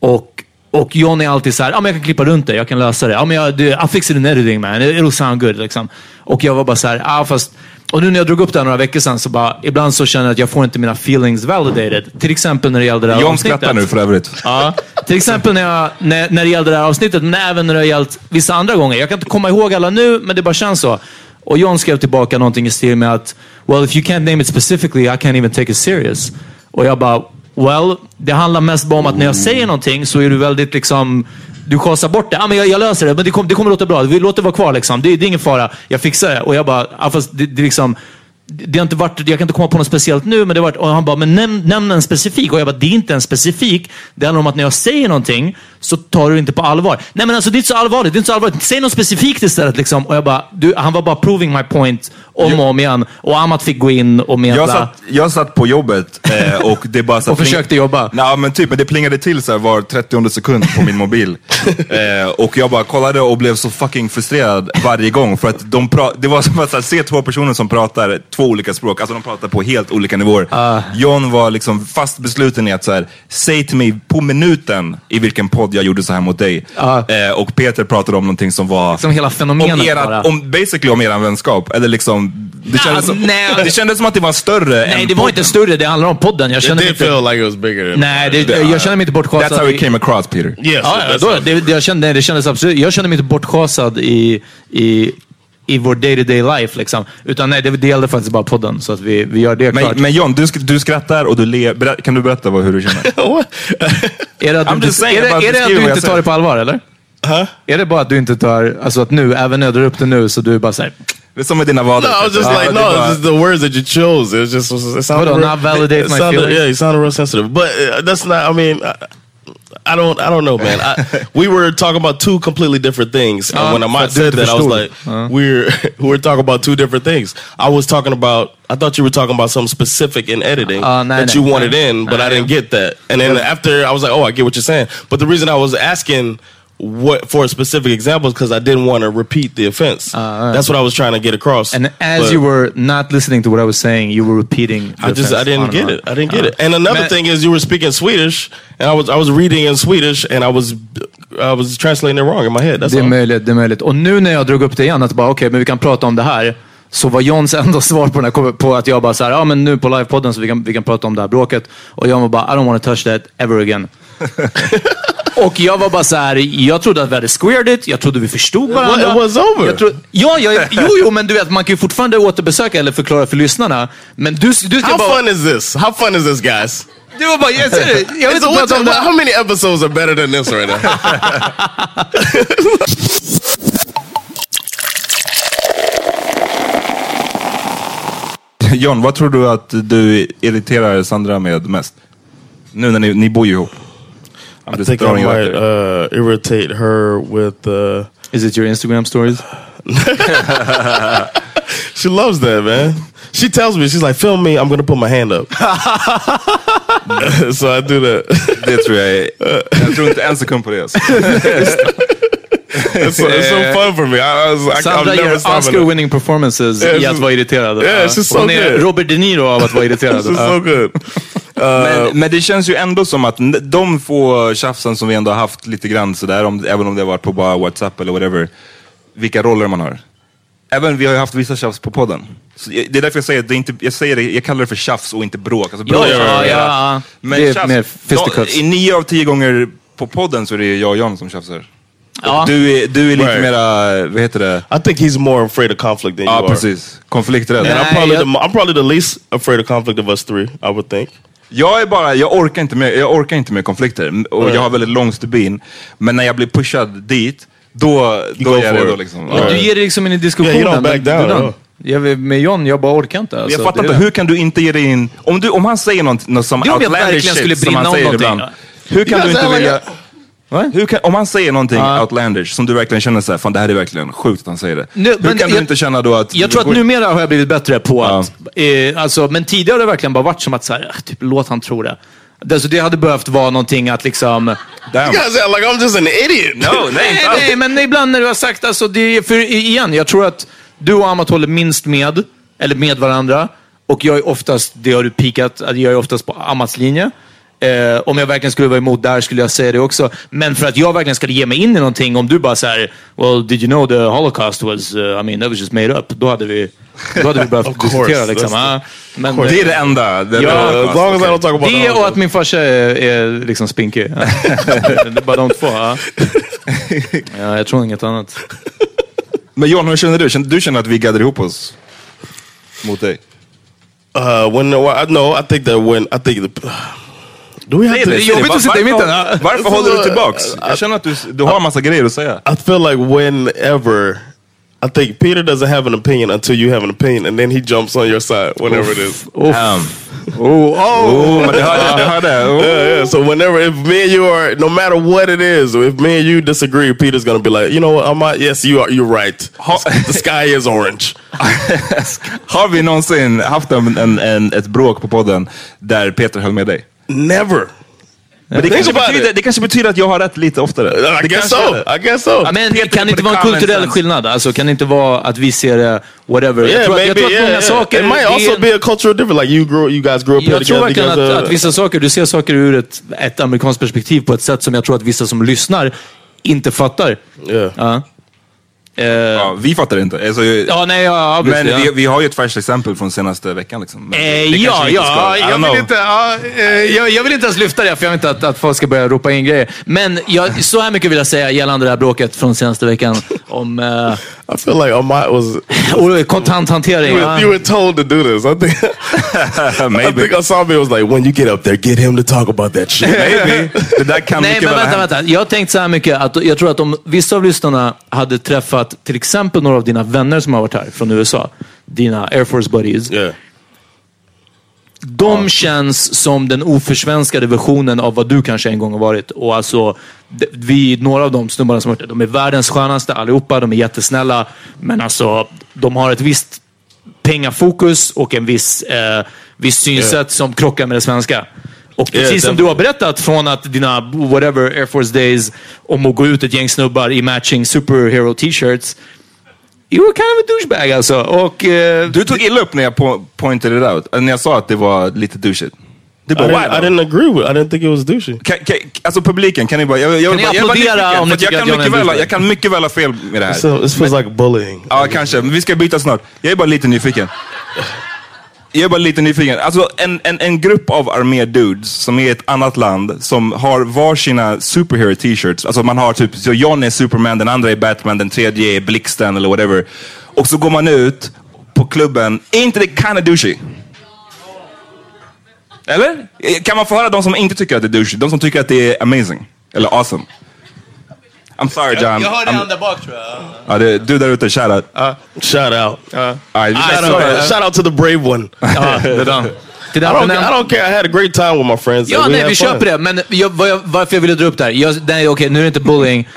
och, och John är alltid så här, ah, men jag kan klippa runt det, jag kan lösa det. Ah, men jag, du, I'll fix it in editing man, it'll sound good. Liksom. Och jag var bara så här, ah, fast... Och nu när jag drog upp det här några veckor sedan så bara, ibland så känner jag att jag får inte mina feelings validated. Till exempel när det gällde det här John avsnittet. skrattar nu för övrigt. Ja, till exempel när, jag, när, när det gällde det här avsnittet, men även när det har gällt vissa andra gånger. Jag kan inte komma ihåg alla nu, men det bara känns så. Och John skrev tillbaka någonting i stil med att Well, if you can't name it specifically, I can't even take it serious. Och jag bara, well, det handlar mest bara om att när jag säger någonting så är du väldigt liksom du schasar bort det. Ah, men jag, jag löser det, men det, kom, det kommer låta bra. Vi låter det vara kvar. Liksom. Det, det är ingen fara. Jag fixar det. Och jag bara, ah, fast det, det liksom... Det har inte varit, jag kan inte komma på något speciellt nu, men det har varit, och han bara, men nämn, nämn en specifik. Och jag bara, det är inte en specifik. Det handlar om att när jag säger någonting så tar du inte på allvar. Nej men alltså det är inte så allvarligt. Det är inte så allvarligt. Säg något specifikt istället. Liksom. Och jag bara, du, han var bara proving my point om och om igen. Och Amat fick gå in och medla. Jag satt, jag satt på jobbet eh, och det bara... Så <laughs> Och försökte jobba. Nej, men typ, men det plingade till så här var 30 sekund på min mobil. <laughs> eh, och jag bara kollade och blev så fucking frustrerad varje gång. För att de pra- det var som att här, se två personer som pratar två olika språk. Alltså de pratar på helt olika nivåer. Ah. John var liksom fast besluten i att så här, säg till mig på minuten i vilken podd jag gjorde så här mot dig. Ah. Eh, och Peter pratade om någonting som var... Som hela fenomenet om, bara. era, om Basically om eran vänskap. Eller liksom... Det kändes, som, nej. det kändes som att det var större Nej, än det var inte större. Det handlar om podden. Jag It känner mig did inte... feel like it was bigger Nej, det, jag känner mig inte bortschasad. That's how it came across Peter. Yes, Ja, då, det, jag kände, det kändes absolut, jag kände mig inte bortschasad i, i, i vår day-to-day life. Liksom. Utan nej, det, det gällde faktiskt bara podden. Så att vi, vi gör det klart. Men, men John, du, sk- du skrattar och du ler. Berä- Kan du berätta vad, hur du känner? <laughs> Är det att du, I'm inte, just saying är det, är det att du inte tar det på allvar, eller? huh? Är det bara att du inte tar, alltså att nu, även när drar upp det nu, så du är bara såhär, Det är som med dina vader. No, I was just Ja, like, no, it's just the words that you chose. It was just, it sounded, Hold on, real- not validate it my sounded- feelings. Yeah, you sounded real sensitive. But uh, that's not, I mean, I, I don't, I don't know, man. I, <laughs> we were talking about two completely different things. And Uh, when Ahmad said that, I was like, Uh. we're, <laughs> we're talking about two different things. I was talking about, I thought you were talking about something specific in editing Uh, no, that you wanted no. in, but I didn't get that. And then after, I was like, oh, I get what you're saying. But the reason I was asking what for specific example is because I didn't want to repeat the offense. Uh, That's what I was trying to get across. and as But- you were not listening to what I was saying, you were repeating. I just I didn't get it. I didn't get Uh, it. And another Men- thing is you were speaking Swedish and I was I was reading in Swedish and I was I was translating it wrong in my head. That's Det är all. möjligt, det är möjligt. Och nu när jag drog upp det igen, att bara okej, men vi kan prata om det här. Så var Johns enda <laughs> svar på, den här, på att jag bara så här, ja men nu på livepodden så vi kan, vi kan prata om det här bråket. Och John var bara, I don't want to touch that ever again. <laughs> och jag var bara så här, jag trodde att vi hade squared it, jag trodde vi förstod varandra. it was over. Jag tro, ja, ja, jo, jo, men du vet, man kan ju fortfarande återbesöka eller förklara för lyssnarna. Men du, du How bara, fun is this? How fun is this, guys? du var bara, jag, ser det, jag So inte prata om det how many episodes are better than this right now? <laughs> John, vad tror du att du irriterar Sandra med mest? Nu när ni, ni bor ju ihop. I'm I just think I throwing out might there. uh, irritate her with uh, Is it your Instagram stories? <laughs> she loves that, man. She tells me, she's like, film me, I'm gonna put my hand up. <laughs> so I do that. That's right. jag tror inte en sekund på det. Alltså. It's so, it's so <laughs> fun for me. I, I was, I, I've Sandra never it. Oscar-winning performances Yeah, i it's att just- vara irriterad. Yeah, Ja. it's just Hon so är good. Robert De Niro av att vara irriterad. This is so good. Men, men det känns ju ändå som att de få tjafsen som vi ändå har haft lite grann sådär, om, även om det har varit på bara WhatsApp eller whatever, vilka roller man har. Även vi har ju haft vissa tjafs på podden. Så jag- det är därför jag säger, att det är inte, jag säger det, jag kallar det för tjafs och inte bråk. Alltså, bråk Ja, ja, ja. Men Det är tjafs, mer fisticuffs. I nio av tio gånger på podden så är det jag och John som tjafsar. Ja. Du, är, du är lite Right. mera, vad heter det? I think he's more afraid of conflict than Ja, you are. precis. Konflikträdd. And Nej, I'm probably, the, I'm probably the least afraid of conflict of us three, I would think. Jag är bara, jag orkar inte med, jag orkar inte med konflikter. Och jag har väldigt lång stubin. Men när jag blir pushad dit, då, då go är jag for redo it. liksom. Ja, du ger dig liksom in i diskussionen. Yeah, you don't back men down, du den. ja. Jag, med John, jag bara orkar inte. Alltså, jag fattar det inte, är det. hur kan du inte ge dig in... Om, du, om han säger något, något som om jag outlandish verkligen skulle shit, som han om säger någonting, ibland. Hur kan du inte vilja... kan, om han säger någonting Ja. outlandish som du verkligen känner såhär, fan det här är verkligen sjukt att han säger det. Nu- hur kan du jag- inte känna då att... Jag tror att går- numera har jag blivit bättre på Ja. att... Eh, alltså, men tidigare har det verkligen bara varit som att så här, äh, typ, låt han tro det. Det, alltså, det hade behövt vara någonting att liksom... Damn. You guys like I'm just an idiot. No, nej, Nej, men ibland när du har sagt, alltså, det är, för igen, jag tror att du och Amat håller minst med, eller med varandra. Och jag är oftast, det har du pikat, jag är oftast på Amats linje. Eh, om jag verkligen skulle vara emot där skulle jag säga det också. Men för att jag verkligen skulle ge mig in i någonting, om du bara säger well did you know the holocaust was, uh, I mean that was just made up. Då hade vi, då hade vi <laughs> course, diskutera liksom. Ah, men, Det är det enda. Det, Ja, det- about det och att min farsa är, är liksom spinkig. <laughs> det är bara de två. Ja. <laughs> ja, jag tror inget annat. Men John, hur känner du? Du känner att vi gaddar ihop oss mot dig? Uh, when no, I think that when I think the do we have Säg to? det, säg jobbigt att sitta i Varför- mitten. Varför <laughs> håller du tillbaks? Jag känner att du, du har massa grejer att säga. I feel like whenever I think Peter doesn't have an opinion until you have an opinion, and then he jumps on your side whenever it is. Uff. Um, Oh, oh. oh, det hörde <laughs> jag. Jag. Yeah, yeah. So whenever, if me and you are, no matter what it is, if me and you disagree, Peter's gonna be like, you know what, I'm not, yes, you are, you're right. The sky is orange. <laughs> Har vi någonsin haft en, en, en, ett bråk på podden där Peter höll med dig? Never. Men det, kanske betyder, det kanske betyder att jag har rätt lite oftare. I Det guess so. I guess so. Ja, men Peter kan det inte vara en kulturell sense. skillnad? Alltså, kan det inte vara att vi ser det, whatever. jag yeah, tror, att- maybe. jag tror att yeah, många yeah. saker... It might also be a cultural difference. Like you grew, you guys grew up here jag tror together. verkligen you att, guys, uh, att vissa saker, du ser saker ur ett, ett amerikanskt perspektiv på ett sätt som jag tror att vissa som lyssnar inte fattar. yeah. Ja. Eh, Ja, vi fattar inte. Alltså, ja, nej, ja, men obviously, ja. vi, vi har ju ett färskt exempel från senaste veckan. Liksom. Men kanske ja, ja, I jag vill, inte, ja, eh, jag, jag vill inte ens lyfta det för jag vill inte att, att folk ska börja ropa in grejer. Men jag, så här mycket vill jag säga gällande det här bråket från senaste veckan om I feel like Amat was. <laughs> kontanthantering. You were, you were told to do this. I think. <laughs> I Maybe. think Asami was like, when you get up there, get him to talk about that shit. Maybe. <laughs> Det där kan Nej, men vänta, vänta. Jag har tänkt så här mycket att jag tror att om vissa av lyssnarna hade träffat till exempel några av dina vänner som har varit här från USA, dina Air Force buddies. yeah. De känns som den oförsvenskade versionen av vad du kanske en gång har varit. Och alltså, vi, några av de snubbarna som har varit de är världens skönaste allihopa. De är jättesnälla. Men alltså, de har ett visst pengafokus och en viss, eh, viss synsätt som krockar med det svenska. Och precis som du har berättat från att dina whatever Air Force days om att gå ut ett gäng snubbar i matching superhero t-shirts. You were kind of a douchebag alltså. Och, eh, Du tog illa upp när jag po- pointed it out. När jag sa att det var lite douchigt. I bara, didn't, I didn't agree with. I didn't think it was douchey. Kan, kan, alltså publiken, kan ni bara... Jag, jag, Kan ni jag, jag, var applådera nyfiken, om ni tycker jag, kan mycket en väl, jag kan mycket väl ha fel med det här. So this feels like bullying. Ja, kanske. Men vi ska byta snart. Jag är bara lite nyfiken. Jag är bara lite nyfiken. Alltså en, en, en grupp av armé-dudes som är i ett annat land som har varsina superhero t-shirts. Alltså man har typ, så John är Superman, den andra är Batman, den tredje är Blixten eller whatever. Och så går man ut på klubben. Är inte det kind of douchey? Eller? Kan man få höra de som inte tycker att det är douchey? De som tycker att det är amazing? Eller awesome? I'm sorry John. I'm- där bak tror jag. Ja, det du där ute, shout out. Shout out. All right, Shout, shout out, out. shout out to the brave one. <laughs> Det I don't, I don't care. I had a great time with my friends. Ja, nej, vi fun. köper det. Men jag, jag, varför jag ville dra upp det här. Jag, nej, okej, nu är det inte bullying.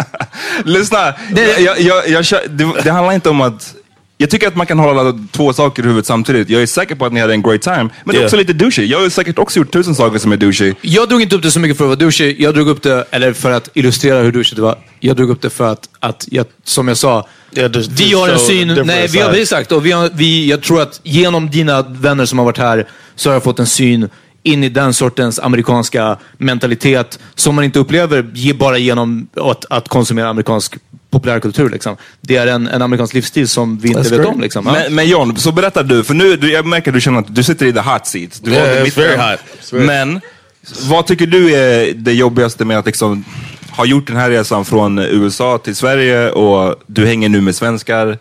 <laughs> Lyssna, jag, jag, jag, jag, det, det handlar inte om att... Jag tycker att man kan hålla två saker i huvudet samtidigt. Jag är säker på att ni hade en great time, men det är Yeah. också lite douchey. Jag har säkert också gjort tusen saker som är douchey. Jag drog inte upp det så mycket för att vara douchey. Jag drog upp det, eller för att illustrera hur douchey det var. Jag drog upp det för att, att jag, som jag sa, Yeah, just- vi just har en syn... Nej, vi har, sides. exakt. Och vi har, vi, jag tror att genom dina vänner som har varit här så har jag fått en syn in i den sortens amerikanska mentalitet som man inte upplever bara genom att, att konsumera amerikansk populärkultur. Liksom. Det är en, en amerikansk livsstil som vi inte That's vet great. om. Liksom. Men, men John, så berättar du, för nu, du, jag märker att du känner att du sitter i the hot seat. Du Yeah, it's very hot. It's very- Men, vad tycker du är det jobbigaste med att liksom ha gjort den här resan från USA till Sverige och du hänger nu med svenskar?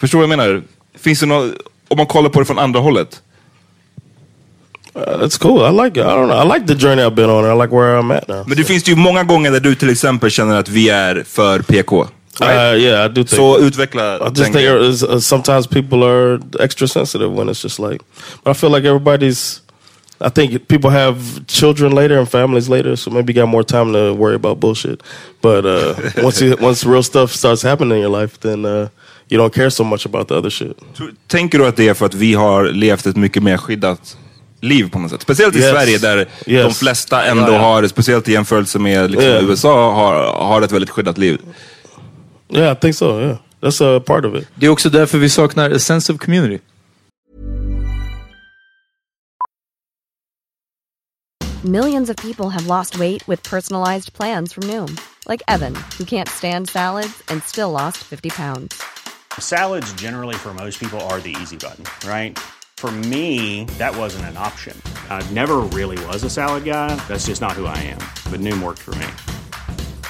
Förstår du vad jag menar? Finns det något, om man kollar på det från andra hållet? Uh, that's cool. I like it. I don't know. I like the journey I've been on. I like where I'm at now. Men det finns ju många gånger där du till exempel känner att vi är för PK. Right? Uh, yeah, I do think. Så utveckla I just think grejen. uh, uh, sometimes people are extra sensitive when it's just like. But I feel like everybody's. I think people have children later and families later, so maybe you got more time to worry about bullshit. But uh, <laughs> once you, once real stuff starts happening in your life, then uh, you don't care so much about the other shit. Tänker du att det är för att vi har levt ett mycket mer skyddat liv på något sätt? Speciellt i Yes. Sverige där de Yes. flesta ändå ja. har, speciellt i jämförelse med liksom Yeah. USA, har, har ett väldigt skyddat liv. Yeah, I think so. Yeah, that's a part of it. Det är också därför vi saknar a sense of community. Millions of people have lost weight with personalized plans from Noom, like Evan, who can't stand salads and still lost 50 pounds. Salads, generally, for most people, are the easy button, right? For me, that wasn't an option. I never really was a salad guy. That's just not who I am. But Noom worked for me.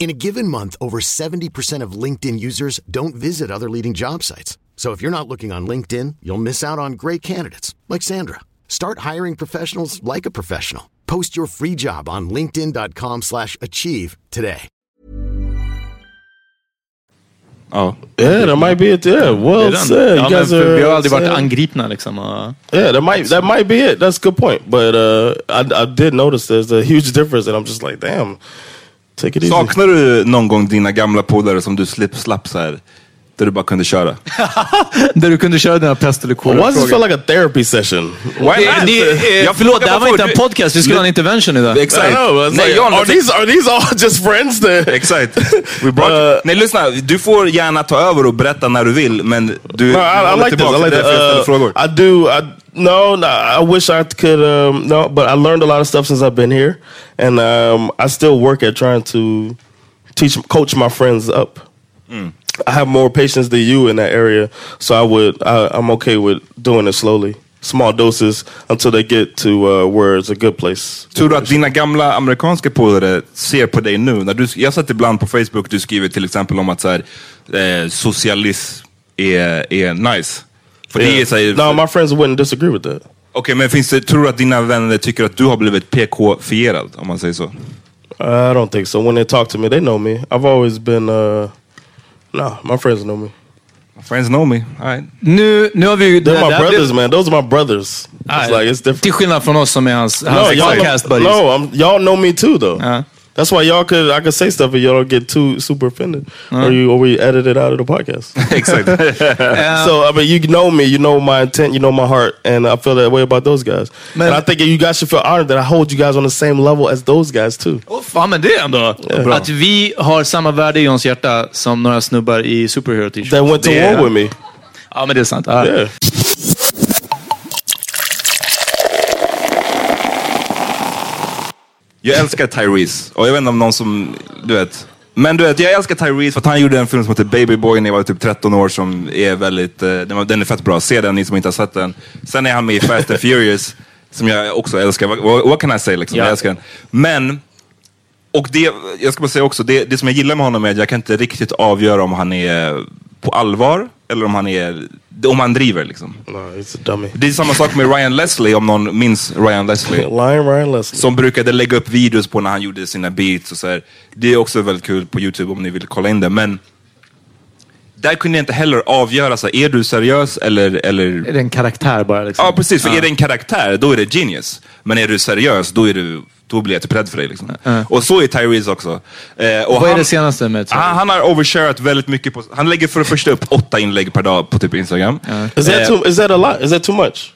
In a given month, over 70% of LinkedIn users don't visit other leading job sites. So if you're not looking on LinkedIn, you'll miss out on great candidates like Sandra. Start hiring professionals like a professional. Post your free job on linkedin.com/achieve slash achieve today. Ja. Yeah, that might be it. Yeah, well Det said. You guys are. vi har aldrig varit angripna. Liksom. Yeah, that might that might be it. That's a good point. But uh, I, I did notice there's a huge difference, and I'm just like, damn, Saknar du någon gång dina gamla polare som du slip, slapp så här, där du bara kunde köra? <laughs> Där du kunde köra dina pest eller Why does it feel like a therapy session? Why not? Det, det, eh, Jag förlåt, det här var inte en podcast. Vi skulle ha en intervention idag. I Exakt. know. Nej, like, are these are these all just friends? <laughs> Exakt. We brought Uh, Nej lyssna, du får gärna ta över och berätta när du vill, men du No, I, håller I like this. I like this. Uh, frågor. I do. I no, no. I wish I could. Um, no, but I learned a lot of stuff since I've been here, and um, I still work at trying to teach, coach my friends up. I have more patience than you in that area, so I would. I, I'm okay with doing it slowly, small doses until they get to uh, where it's a good place. Tror du att dina gamla amerikanska polare ser på dig nu? När du, jag sett ibland på Facebook, du skriver till exempel om att så här, eh, socialism är, är nice. För det är Yeah. så här, no, my friends wouldn't disagree with that. Okej, men finns det, tror du att dina vänner tycker att du har blivit PK-fierad? Om man säger så. I don't think so. When they talk to me, they know me. I've always been. Uh, no, my friends know me. Friends know me. All right. Nu, nu har vi ju... They're my brothers, man. Those are my brothers. It's like it's different. Till skillnad från oss som är hans, No, hans y'all, podcast know, buddies. no, y'all know me too, though. Ja. That's why y'all could I could say stuff and y'all don't get too super offended, or you or we edit it out of the podcast. <laughs> Exakt. <laughs> so I mean, you know me, you know my intent, you know my heart, and I feel that way about those guys. Men- and I think you guys should feel honored that I hold you guys on the same level as those guys too. Oh, fan men det ändå Bra. att vi har samma värde i Johns hjärta som några snubbar i superhero t-shirts. That went to Det war with me. Ja men det är sant. Yeah. Jag älskar Tyrese. Och jag vet inte om någon som, du vet. Men du vet, jag älskar Tyrese för att han gjorde en film som heter Baby Boy när jag var typ 13 år som är väldigt, eh, den, var, den är fett bra. Se den ni som inte har sett den. Sen är han med i Fast and Furious som jag också älskar. Vad what, what can I say liksom? Ja. Jag älskar den. Men, och det, jag ska bara säga också, det, det som jag gillar med honom är att jag kan inte riktigt avgöra om han är på allvar eller om han är, om han driver liksom. No. Det är samma sak med Ryan Leslie, om någon minns Ryan Leslie. <laughs> Lion Ryan Leslie. Som brukade lägga upp videos på när han gjorde sina beats och så här. Det är också väldigt kul på Youtube om ni vill kolla in det. Men där kunde jag inte heller avgöra, så är du seriös eller... eller... Är det en karaktär bara liksom? Ja precis, för är det en karaktär då är det genius. Men är du seriös då, är du, då blir jag typ rädd för dig. Liksom. Och så är Tyrese också. Eh, och Vad är han- det senaste med Tyrese? han, han har oversharat väldigt mycket. På, han lägger för det första upp åtta inlägg per dag på typ Instagram. Is that Eh, too? Is that a lot? Is that too much?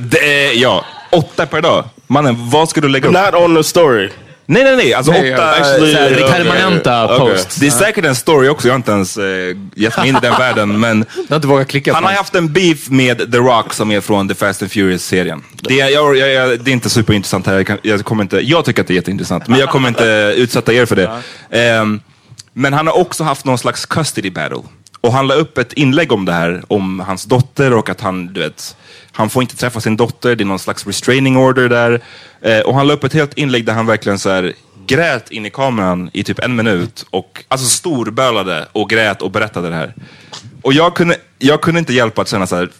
det är, ja, åtta per dag. Mannen, vad ska du lägga upp? Not on the story. Nej, nej, nej. Alltså Nej, åtta... actually, så här, okay. permanenta Okay. posts. Det är säkert en story också, jag har inte ens eh, gett mig in i den <laughs> världen. Men Jag har inte vågat klicka han på har den. haft en beef med The Rock som är från The Fast and Furious-serien. Det, är- jag, jag, jag, det är inte superintressant här, jag, kan, jag, kommer inte, jag tycker att det är jätteintressant, men jag kommer inte <laughs> utsätta er för det. Ehm, men han har också haft någon slags custody battle. Och han la upp ett inlägg om det här, om hans dotter och att han, du vet, han får inte träffa sin dotter, det är någon slags restraining order där. Eh, och han la upp ett helt inlägg där han verkligen så här grät in i kameran i typ en minut och alltså storbölade och grät och berättade det här. Och jag kunde, jag kunde inte hjälpa att känna så här,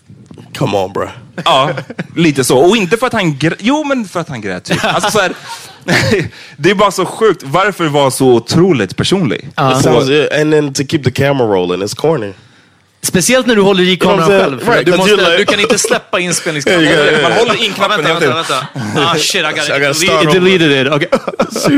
Come on, bro. Ja, lite så. Och inte för att han grät. Jo, men för att han grät. Typ. <laughs> Alltså, så här, <laughs> det är bara så sjukt. Varför vara så otroligt personlig? It sounds, and then to keep the camera rolling, it's corny. Speciellt när du håller i kameran själv. Right, du, måste, du kan inte släppa inspelningsknappen. Yeah, yeah, yeah, Man håller in knappen vänta, vänta. <laughs> Ah shit, I got I gotta it. start It deleted it. Okay.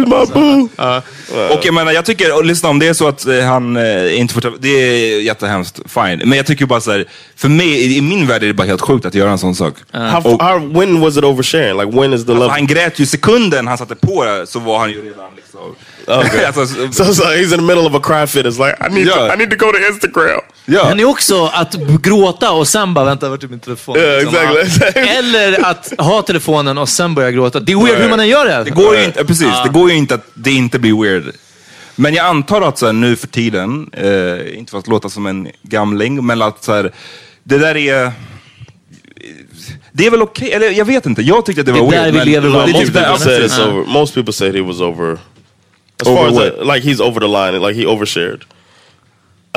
<laughs> Boo. <laughs> Och jag menar, jag tycker, och lyssna om det är så att eh, han eh, inte får träffa, det är jättehemskt, fine. Men jag tycker bara så här, för mig, i- i min värld är det bara helt sjukt att göra en sån sak. How, Och, how, when was it oversharing? Like when is the alltså, level? han grät ju sekunden han satte på det, så var han ju redan liksom... <laughs> Okay. <laughs> alltså, So like he's in the middle of a cry fit. It's like I need to, Yeah. I need to go to Instagram. ja. Men det är också att gråta och sen bara, vänta, vart är min telefon? Yeah, Liksom, exactly. <laughs> Eller att ha telefonen och sen börja gråta. Det är weird hur man än gör det. Det går ju inte, precis, det går ju inte att det inte blir weird. Men jag antar att så här, nu för tiden, eh, inte för att låta som en gamling, men att så här, det där är... Det är väl okej, eller jag vet inte. Jag tyckte att det Det var där weird. vi men- lever det är most där- people over. Most people said he was over. As Over far as what? that, like he's over the line, like he overshared.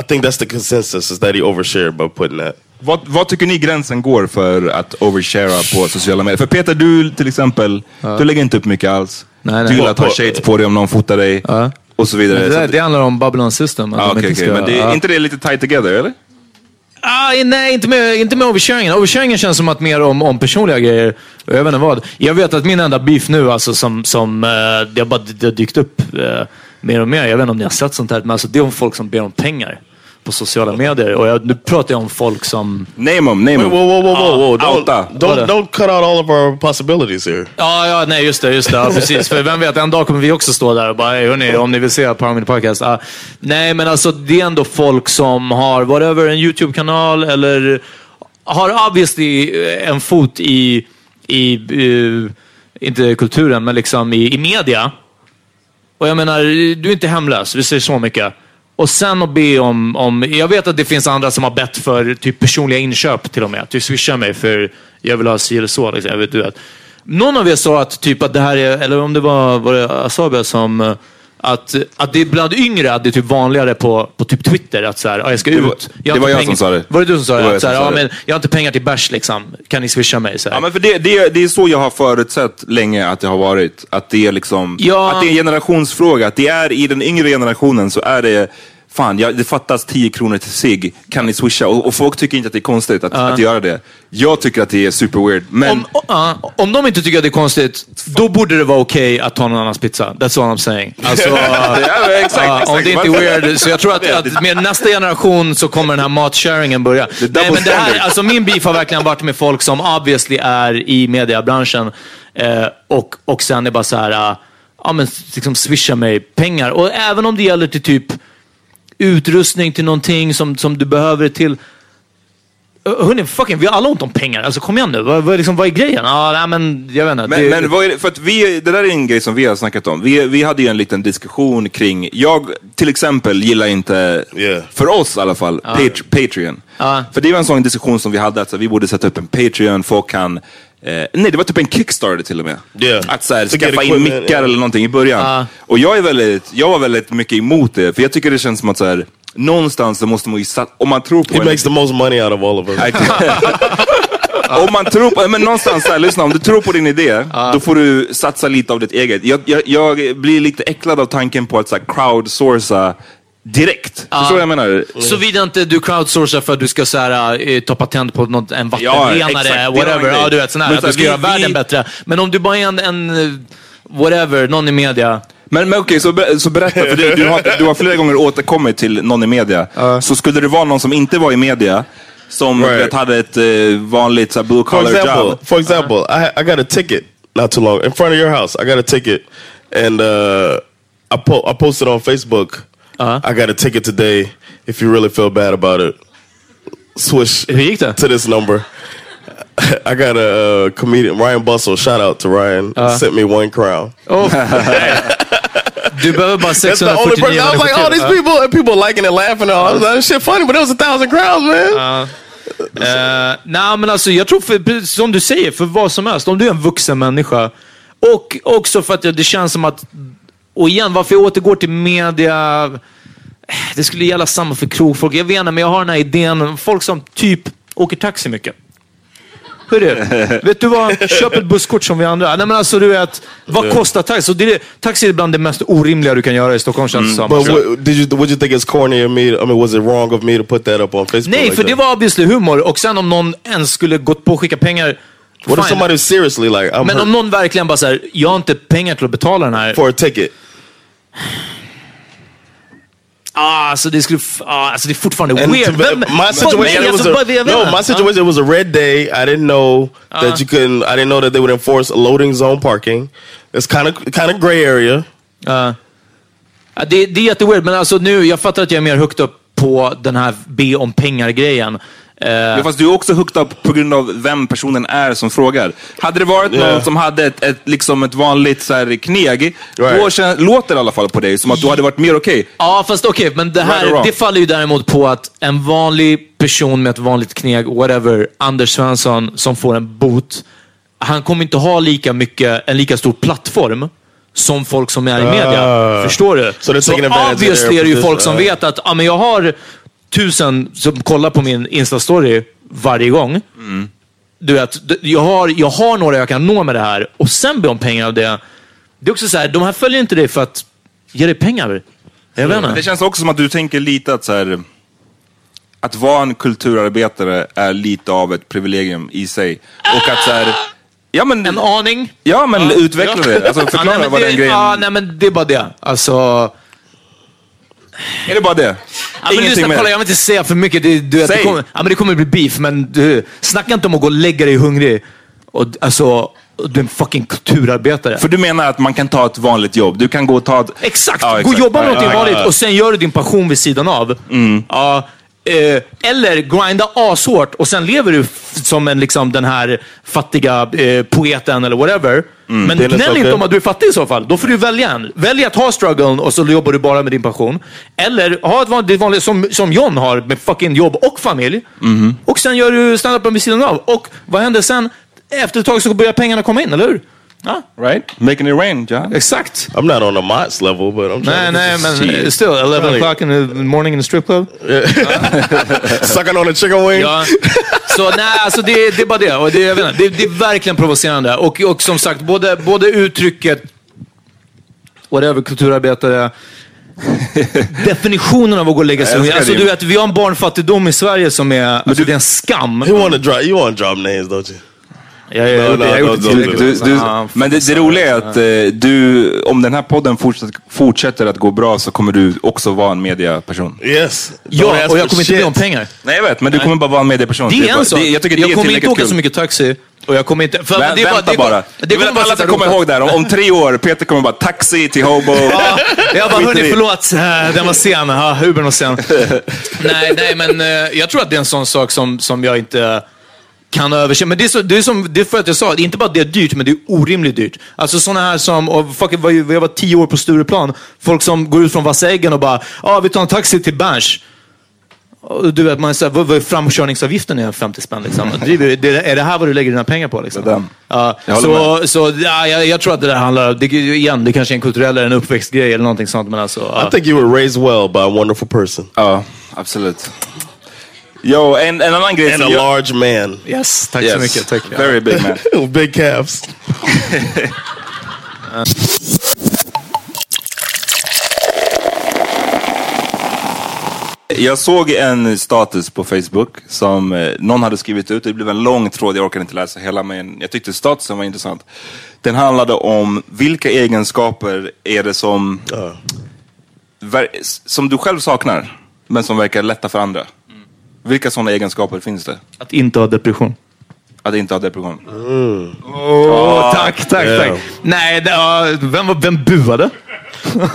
I think that's the consensus is that he overshared by putting that. Vad, vad tycker ni gränsen går för att overshara på sociala medier? För Peter, du till exempel, du lägger inte upp mycket alls. Nej, nej. Du gillar att ha shades på dig om någon fotar dig. Ja. Och så vidare. Det, där, det handlar om Babylon System. Att Ah, de okej, inte ska- Men det, är ja. inte det lite tight together, eller? Ah, nej, inte med, inte med overkörningen. Oversharingen känns som att mer om, om personliga grejer. Jag vet inte vad. Jag vet att min enda beef nu, alltså som, som eh, det har bara det har dykt upp eh, mer och mer. Jag vet inte om ni har sett sånt här, men alltså, det är om folk som ber om pengar på sociala medier. Och jag, nu pratar jag om folk som... Name them, name them. whoa, whoa, whoa, whoa, whoa! Don't, don't, don't cut out all of our possibilities here. Ja, ja, nej, just det. Just det ja, precis. För vem vet, en dag kommer vi också stå där och bara, "Hey, hörni, om ni vill se Mini Podcast. Ah, nej, men alltså det är ändå folk som har, whatever, en YouTube-kanal eller har obviously eh, en fot i, i eh, inte kulturen, men liksom i, i media. Och jag menar, du är inte hemlös, vi säger så mycket. Och sen att be om, om, jag vet att det finns andra som har bett för typ personliga inköp till och med. Typ swisha mig för jag vill ha si eller så. Liksom. Jag vet, du vet. Någon av er sa att, typ att det här är, eller om det var, var det Asabia som, eh, att, att det är bland yngre att det är typ vanligare på, på typ Twitter att så här, ah, jag ska Det ut. var- har det inte var jag pengar- som sa det. Var det du som sa Det det? jag Att, så här, det. men, jag har inte pengar till bärs liksom. Kan ni swisha mig? Så här. Ja, men för det, det, det är så jag har förutsett länge att det har varit. Att det är liksom, Ja. att det är en generationsfråga. Att det är i den yngre generationen så är det fan jag, det fattas 10 kronor till sig. kan ni swisha? Och, och folk tycker inte att det är konstigt att, att göra det. Jag tycker att det är super weird. Men Om, ja, om de inte tycker att det är konstigt, då borde det vara okej att ta någon annans pizza. That's all I'm saying. Alltså, <laughs> Ja, exakt, om det inte är weird. Så jag tror att, att med nästa generation så kommer den här matsharingen börja. Nej, men det här, alltså min beef har verkligen varit med folk som obviously är i mediebranschen eh, och, och sen är bara så här, eh, ja men liksom swisha mig pengar. Och även om det gäller till typ utrustning till någonting som, som du behöver till. Uh, Hörni, fucking, vi har alla ont om pengar. Alltså kom igen nu. Vad, vad, liksom, vad är grejen? Ah, nej, men jag vet inte. Men, det, men vad är det, för att vi, det där är en grej som vi har snackat om. Vi, vi hade ju en liten diskussion kring, jag till exempel gillar inte, Yeah. för oss i alla fall, Pat- Patreon. Ja. För det var en sån diskussion som vi hade, att så, vi borde sätta upp en Patreon, folk kan Eh, nej, det var typ en Kickstarter till och med. Yeah. Att så här, To get skaffa in equipment, mickar yeah. eller någonting i början. Ja. Och jag, är väldigt, jag var väldigt mycket emot det, för jag tycker det känns som att så här, någonstans så måste man ju sat- om man tror på He en- makes the most money out of all of us. <laughs> om man tror på, men någonstans här, lyssna, om du tror på din idé, då får du satsa lite av ditt eget. Jag, jag, jag blir lite äcklad av tanken på att så här, crowdsourca direkt. Förstår du vad jag menar? Såvida inte du crowdsourcar för att du ska så här, eh, ta patent på något, en Ja, vattenrenare, exakt. En whatever. Ja, du vet, sån här, Men att du ska vi- göra världen vi- bättre. Men om du bara är en, en eh, whatever, någon i media. Men, men okej, så, ber- så berätta, för du, du, har, du har flera gånger återkommit till någon i media. Så skulle det vara någon som inte var i media, som Right. vet, hade ett eh, vanligt så blue For collar example, job. for example, I I got a ticket not too long in front of your house. I got a ticket, and uh, I po- I posted on Facebook. I got a ticket today. If you really feel bad about it, swish to this number. I got a uh, comedian Ryan Bustle. Shout out to Ryan. Sent me one crown. Oh, <laughs> du behöver bara That's the only 649 person. I was like, all these people and people liking it, laughing. And all. I was like, this shit funny, but it was a thousand crowns, man. Uh, nej, men alltså jag tror, för, som du säger, för vad som helst. Om du är en vuxen människa. Och också för att det känns som att, och igen, varför jag återgår till media. eh, Det skulle gälla samma för krogfolk. Jag vet inte, men jag har den här idén. Folk som typ åker taxi mycket. Hörru, <laughs> vet du vad? Köp ett busskort som vi andra. Nej, men alltså, du vet, vad kostar taxi? Så det är, taxi är bland det mest orimliga du kan göra i Stockholm känns det som. But what, did you? Would you think it's corny of me? I mean, was it wrong of me to put that up on Facebook? Nej, like för that? det var obviously humor. Och sen om någon ens skulle gått på och skicka pengar. What if fine. somebody seriously like? I'm Men hurt om någon verkligen bara såhär, jag har inte pengar till att betala den här. for a ticket. Ah, alltså det skulle, ah, alltså det är fortfarande And weird. to- Vem- my situation, it was alltså, a, no, my situation it was a red day. I didn't know that you couldn't. I didn't know that they would enforce loading zone parking. It's kind of kind of gray area. Ja. Ja, det, det är jätteweird, men alltså nu, jag fattar att jag är mer högt upp på den här be om pengar-grejen. Eh, Ja, fast du är också hooked up på grund av vem personen är som frågar. Hade det varit Yeah. någon som hade ett, ett, liksom ett vanligt så här, kneg, då Right. kän, låter det i alla fall på dig som att du hade varit mer okej. Ja, fast okej, men det Right här wrong? det faller ju däremot på att en vanlig person med ett vanligt kneg, whatever, Anders Svensson, som får en bot, han kommer inte ha lika mycket, en lika stor plattform som folk som är i media. Ah. Förstår du? Så of obviously är det ju folk som Ah. vet att ah, men jag har tusen som kollar på min Insta-story varje gång. Du vet, jag har, jag har några jag kan nå med det här och sen be om pengar av det. Det är också så här, de här följer inte dig för att ge dig pengar. Jag vet inte. Det känns också som att du tänker lite att så här, att vara en kulturarbetare är lite av ett privilegium i sig. Och att så här, ja men, En aning. ja, men utveckla det. Alltså, Ja, förklara nej, men vad det, den grejen... Ja, nej, men det är bara det. Alltså... Är det bara det? Ja, men lyssna, mer? kolla, jag vill inte säga för mycket. Det, du vet, det, Säg. kommer, ja, men det kommer bli beef, men du, snacka inte om att gå och lägga dig hungrig. Och, alltså, du är en fucking kulturarbetare. För du menar att man kan ta ett vanligt jobb? Du kan gå och ta ett... Exakt! Ja, Gå och jobba med någonting vanligt och sen gör du din passion vid sidan av. Ja, eh, eller grinda ashårt och sen lever du som en, liksom, den här fattiga eh, poeten eller whatever. Men Det är gnäll inte om att du är fattig i så fall. Då får du välja en. Välj att ha strugglen och så jobbar du bara med din passion. Eller ha ett vanligt, vanligt som, som John har med fucking jobb och familj. Och sen gör du standupen vid sidan av. Och vad händer sen? Efter ett tag så börjar pengarna komma in, eller hur? Ja, Right? Making it rain, John. exakt. I'm not on the Mott's level, but I'm Nej, trying nej, to men eh, still, 11 o'clock in the morning in a strip club. <laughs> sucking on a chicken wing. Ja. Så nej, alltså det, det är bara det. Och det, jag vet inte, det, det är verkligen provocerande. Och, och som sagt, både, både uttrycket, whatever, kulturarbetare, <laughs> definitionen av att gå och lägga sig. Alltså, du vet, vi har en barnfattigdom i Sverige som är, alltså, det är en skam. You want to drop? You want to drop names, don't you? Jag har gjort det tillräckligt. Du, du, men det, det roliga är att eh, du, om den här podden fortsätter, fortsätter att gå bra så kommer du också vara en mediaperson. Yes. Ja, och jag kommer inte be om pengar. Nej jag vet, men du kommer bara vara en medieperson. Det är en sak. det- Jag tycker det är kommer inte åka kul. så mycket taxi och jag kommer inte... För Men, det är vänta det bara. jag vill att alla ska komma ihåg det här. Om, om tre år, Peter kommer bara taxi till Hobo. Ja, jag bara, hörni förlåt, Eh, den var sen. Ja, Ubern var sen. <laughs> nej, nej, men eh, jag tror att det är en sån sak som, som jag inte kan överse. Men det är, så, det är som, det är för att jag sa, det är inte bara det är dyrt, men det är orimligt dyrt. Alltså sådana här som, och fuck, jag var jag var tio år på Stureplan, folk som går ut från Vassa Äggen och bara, ja ah, vi tar en taxi till Berns. Och Du vet, man är såhär, vad, vad är framkörningsavgiften är 50 spänn liksom. Det, det, är det här vad du lägger dina pengar på? Liksom? Det den. Ja, Jag så så ja, jag, jag tror att det där handlar, det, igen, det kanske är en kulturell eller en uppväxtgrej eller någonting sånt. Men alltså, ja. I think you were raised well by a wonderful person. Ja, absolut. Jo, en, en annan grej. And a jag- large man. Yes, tack Yes, så mycket. Tack. Very big man. <laughs> Big calves. Jag såg en status på Facebook som eh, någon hade skrivit ut. Det blev en lång tråd, jag orkade inte läsa hela men jag tyckte statusen var intressant. Den handlade om vilka egenskaper är det som, som du själv saknar men som verkar lätta för andra. Vilka sådana egenskaper finns det? Att inte ha depression. Att inte ha depression. Åh, tack, tack, tack. Nej, det, ja, vem, var- vem buade?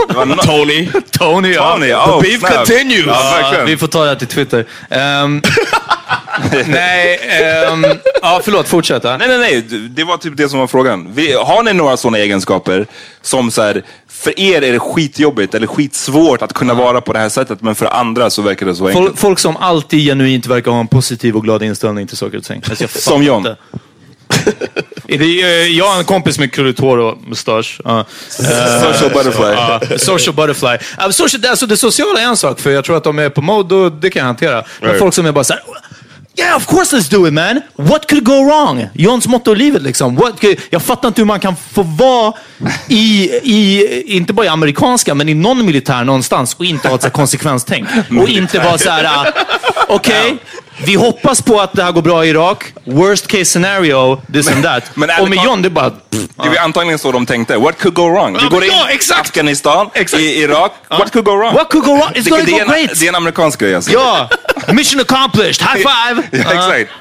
Det var Tony. Tony, ja. Tony, oh, beef snap. continues. Ja, Ja, verkligen. vi får ta det här till Twitter. Ehm, <laughs> nej, ehm, ja, förlåt, fortsätta. Nej, nej, nej. Det var typ det som var frågan. Vi, har ni några sådana egenskaper som så här, för er är det skitjobbigt eller skitsvårt att kunna vara på det här sättet, men för andra så verkar det så enkelt? Folk, folk som alltid genuint verkar ha en positiv och glad inställning till saker och ting. Alltså, <laughs> Som John. inte. Det är, eh, Jag har en kompis med krulligt hår och mustasch. Ja. Social butterfly. Ja, social butterfly. Ja, <laughs> social, alltså det sociala är en sak, för jag tror att de är på mode och det kan jag hantera. Men Right. folk som är bara såhär, Yeah, of course let's do it man! What could go wrong? Johns motto i livet liksom. What could, jag fattar inte hur man kan få vara i, i, inte bara i amerikanska, men i någon militär någonstans och inte ha ett så konsekvenstänk. Och inte vara så här, ah, okej, okej, vi hoppas på att det här går bra i Irak. Worst case scenario, this and that. men och med John, det bara... Det är antagligen så de tänkte. What could go wrong? Vi går in ja, exakt. Afghanistan, Exakt. i Irak. What could go wrong? What could go wrong? It's Det- gonna go great. det är en amerikansk grej alltså. Ja! Mission accomplished! High five! <laughs> Ja, exakt.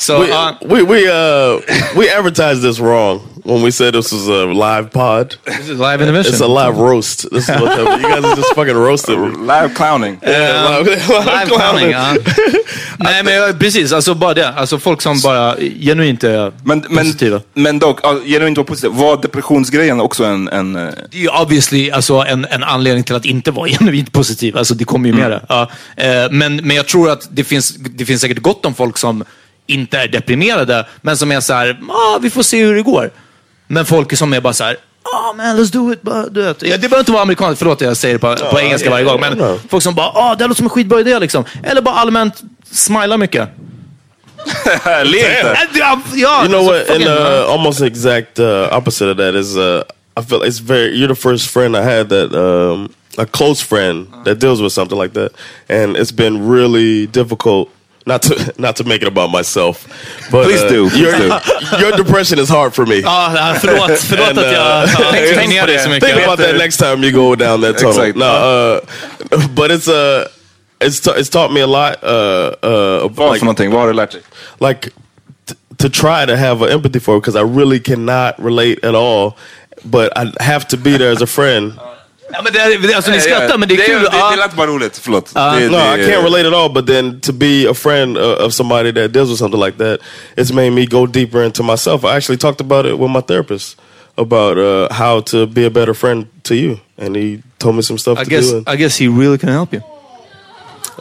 Så, we, ja, we we uh we advertised this wrong when we said this was a live pod. this is live intermission. It's a live roast. This is what happened. You guys are just fucking roasted. Live clowning. Yeah, live, Live clowning, ja. <laughs> Nej men jag- precis, alltså bara det. Alltså folk som bara genuint är Men, men, positiva. men dock, ja, genuint vara positiv. Var depressionsgrejen också en... en eh, Det är ju obviously alltså, en, en anledning till att inte vara <laughs> genuint positiv. Alltså, det kommer ju med det. Ja. Eh, men, men jag tror att det finns, det finns säkert gott om folk som inte är deprimerade, men som är så här, ah, vi får se hur det går. Men folk som är bara så här, ah man, let's do it. Bara, du vet. Ja, det behöver inte vara amerikanskt, förlåt jag säger det på, på engelska varje gång. Men folk som bara, ah, det här låter som en skitbra idé liksom. Eller bara allmänt smilar mycket. <laughs> <laughs> Ja, you know alltså, what? And uh, almost exact uh, opposite of that is uh, I feel it's very. You're the first friend I had that um, a close friend that deals with something like that, and it's been really difficult. Not to <laughs> not to make it about myself, but Please uh, do, please your, do. <laughs> your depression is hard for me. Ja, ja, förlåt, <laughs> förlåt And, att jag ja, tänkte ner dig så Think about that next time you go down that tunnel. Exact. No, uh, but it's uh, it's ta- it's taught me a lot. Uh, uh, Vad like- för någonting? Vad har du lärt dig? like t- to try to have an empathy for because I really cannot relate at all. But I have to be there as a friend. Ja, men det, är- alltså, ni skrattar, men det är kul. Det, lät bara roligt, förlåt. det, no, det, I can't relate at all. But then to be a friend uh, of somebody that deals with something like that, it's made me go deeper into myself. I actually talked about it with my therapist about uh, how to be a better friend to you, and he told me some stuff I to guess do. And, I guess he really can help you.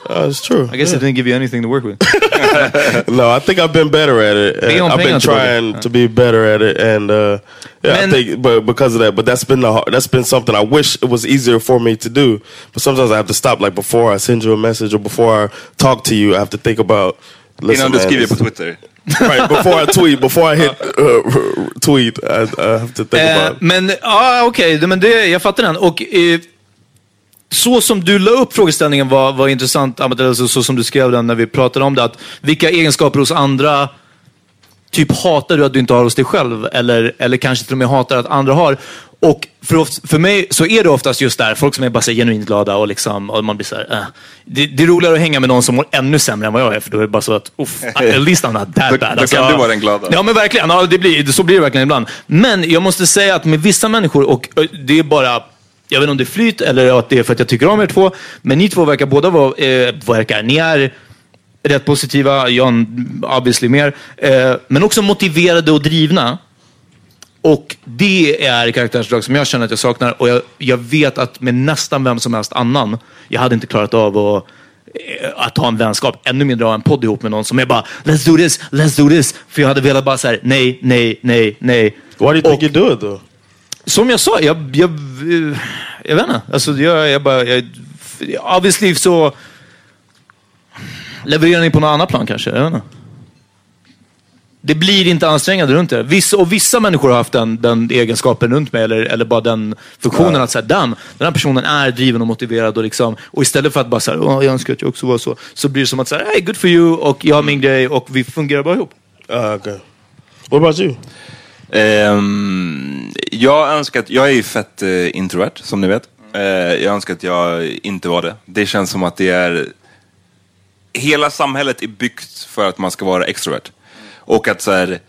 Uh, it's true. I guess yeah. he didn't give you anything to work with. <laughs> no, I think I've been better at it. Be and on I've been pengar trying to be better at it, and uh, yeah, Men- I think, but because of that, but that's been the that's been something I wish it was easier for me to do. But sometimes I have to stop, like before I send you a message or before I talk to you, I have to think about. Listen, Innan du man, skriver på Twitter. <laughs> right before I tweet, before I hit <laughs> uh, tweet, I, I have to think Eh, about. men ja, okej, det- men det, jag fattar den. Och, eh, så som du la upp frågeställningen var, var intressant, Ahmed, alltså, så som du skrev den när vi pratade om det. Att vilka egenskaper hos andra typ hatar du att du inte har hos dig själv? Eller, eller kanske till och med hatar att andra har. Och för, för mig så är det oftast just där, folk som är bara så genuint glada och, liksom, och man blir så här, äh. det, det är roligare att hänga med någon som mår ännu sämre än vad jag är, för då är det bara så att, uff, <laughs> at least I'm not that bad. då kan du vara den glada. Ja men verkligen, ja, det blir, så blir det verkligen ibland. Men jag måste säga att med vissa människor, och det är bara jag vet inte om det är flyt eller att det är för att jag tycker om er två. Men ni två verkar båda vara, eh, verkar, ni är rätt positiva, Jan obviously mer. Eh, men också motiverade och drivna. Och det är karaktärsdrag som jag känner att jag saknar. Och jag, jag vet att med nästan vem som helst annan, jag hade inte klarat av att eh, att ha en vänskap, ännu mindre ha en podd ihop med någon som är bara let's do this, let's do this. För jag hade velat bara säga nej, nej, nej, nej. Why do you think you do it though? Som jag sa, jag, jag, jag vet inte. Alltså, jag, jag bara, jag, obviously så levererar ni på något annat plan kanske. Jag vet inte. Det blir inte ansträngande runt det. Vissa, och vissa människor har haft den, den egenskapen runt mig, eller, eller bara den funktionen Ja. att säga, damn, den här personen är driven och motiverad. Och, liksom, och istället för att bara säga, jag önskar att jag också var så, så blir det som att säga, hey, good for you, och jag har min grej och vi fungerar bara ihop. Uh, okay. What about you? Um, jag önskar att, jag är ju fett uh, introvert som ni vet. Uh, jag önskar att jag inte var det. Det känns som att det är, hela samhället är byggt för att man ska vara extrovert. Och att så här,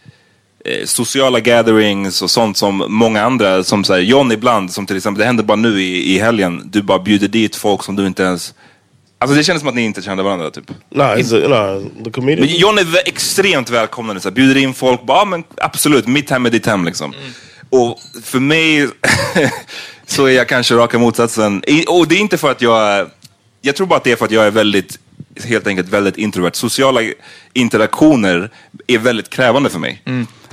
eh, sociala gatherings och sånt som många andra, som så här, John ibland, som till exempel, det hände bara nu i, i helgen, du bara bjuder dit folk som du inte ens Alltså det kändes som att ni inte kände varandra typ. No, it's a, no, the comedian. Men John är extremt välkomnande, så här, bjuder in folk, bara, ja, men absolut, mitt hem är ditt hem liksom. Och för mig <laughs> så är jag kanske raka motsatsen. Och det är inte för att jag, jag tror bara att det är för att jag är väldigt, helt enkelt väldigt introvert. Sociala interaktioner är väldigt krävande för mig.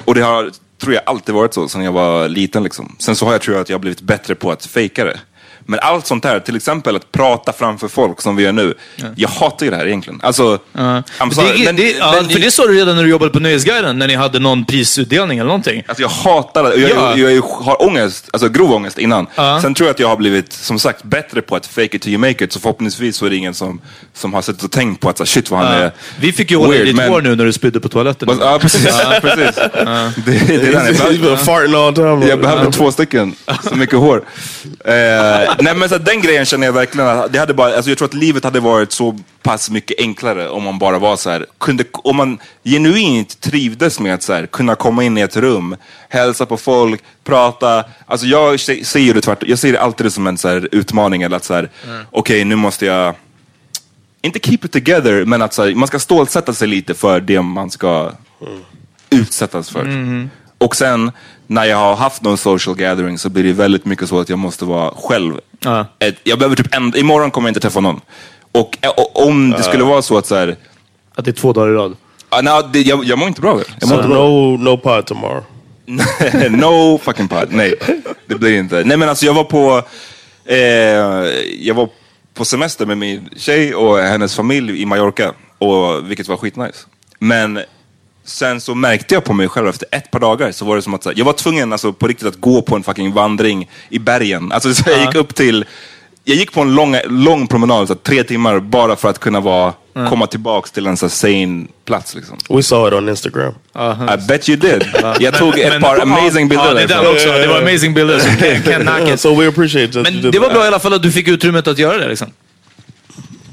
Och det har, tror jag, alltid varit så sedan jag var liten liksom. Sen så har jag tror jag att jag har blivit bättre på att fejka det. Men allt sånt här, till exempel att prata framför folk som vi gör nu. Jag hatar ju det här egentligen. Alltså, sorry, det, men- det, ja, men- för det sa du redan när du jobbade på Nöjesguiden, när ni hade någon prisutdelning eller någonting. Alltså jag hatar det. Jag, Ja. jag, jag har ångest, alltså grov ångest innan. Sen tror jag att jag har blivit, som sagt, bättre på att fake it till you make it. Så förhoppningsvis så är det ingen som, som har suttit och tänkt på att så, shit vad han Ja. är Vi fick ju hålla i ditt men- hår nu när du spydde på toaletten. Ja, precis. Ja. <laughs> precis. Ja. Det, det är den <laughs> jag time. Jag behövde två stycken. Så mycket hår. <laughs> Eh, nej men så den grejen känner jag verkligen att det hade bara, alltså jag tror att livet hade varit så pass mycket enklare om man bara var så här, kunde, om man genuint trivdes med att så här, kunna komma in i ett rum, hälsa på folk, prata. Alltså jag se- ser ju det tvärtom, jag ser det alltid som en så här, utmaning eller att så här, okej nu måste jag inte keep it together, men att så här, man ska stålsätta sig lite för det man ska utsättas för. Mhm. Och sen när jag har haft någon social gathering så blir det väldigt mycket så att jag måste vara själv. Ett, jag behöver typ en, imorgon kommer jag inte träffa någon. Och, och om det skulle vara så att så här, Att det är två dagar i rad? Ah, nej, det, jag, jag mår inte bra av det. Jag mår So inte bra. no, no pod tomorrow. <laughs> no fucking pod. Nej, det blir inte. Nej men alltså jag var på, eh, jag var på semester med min tjej och hennes familj i Mallorca. Och, vilket var skitnice. Men sen så märkte jag på mig själv efter ett par dagar så var det som att så här, jag var tvungen alltså, på riktigt att gå på en fucking vandring i bergen. Alltså så jag gick upp till, jag gick på en lång, lång promenad, så här, tre timmar, bara för att kunna vara, Mm. komma tillbaks till en så här, sane plats. Liksom. We saw it on Instagram. I bet you did. Jag tog ett Men- par amazing bilder Ja, det också. Var amazing bilder. Så can, can knock it. So we appreciate that you Men did det var bra i alla fall att du fick utrymmet att göra det. Liksom.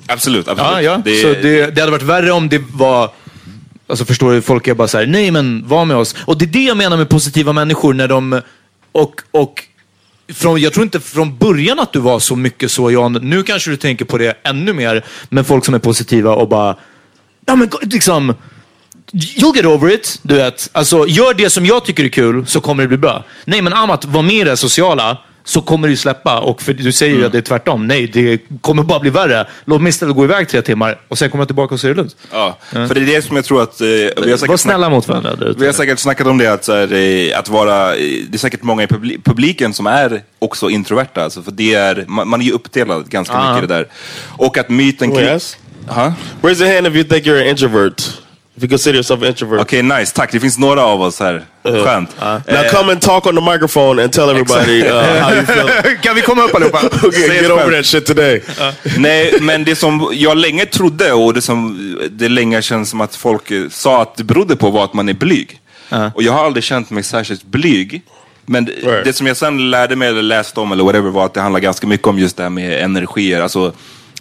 Absolut, absolut. Ja, ja. Det- Så det, det hade varit värre om det var... Alltså förstår du, folk är bara så här, nej men var med oss. Och det är det jag menar med positiva människor när de... Och, och från, jag tror inte från början att du var så mycket så Jan. Nu kanske du tänker på det ännu mer. Men folk som är positiva och bara... Ja men liksom... You'll get over it, du vet. Alltså, gör det som jag tycker är kul så kommer det bli bra. Nej, men Amat, var med i det sociala så kommer du släppa. Och för du säger Mm. ju att det är tvärtom. Nej, det kommer bara bli värre. Låt mig istället gå iväg tre timmar och sen kommer jag tillbaka och så är det lugnt. Ja, för det är det som jag tror att... Eh, vi, har Var snälla mot varandra. vi har säkert snackat om det, att, så här, eh, att vara... eh, Det är säkert många i publi- publiken som är också introverta. Alltså, för det är, man, man är ju uppdelad ganska Ah. mycket i det där. Och att myten Oh, yes? Huh? Raise your hand if you think you're an introvert. If you consider yourself an introvert. Okej, nice. Tack. Det finns några av oss här. Skönt. Now Eh, come and talk on the microphone and tell everybody uh, how you feel. <laughs> kan vi komma upp allihopa? <laughs> Okay, get over that shit today. Nej, men det som jag länge trodde och det som det länge känns som att folk sa att det berodde på var att man är blyg. Och jag har aldrig känt mig särskilt blyg. Men det som jag sen lärde mig eller läste om eller whatever var att det handlar ganska mycket om just det här med energier. Alltså,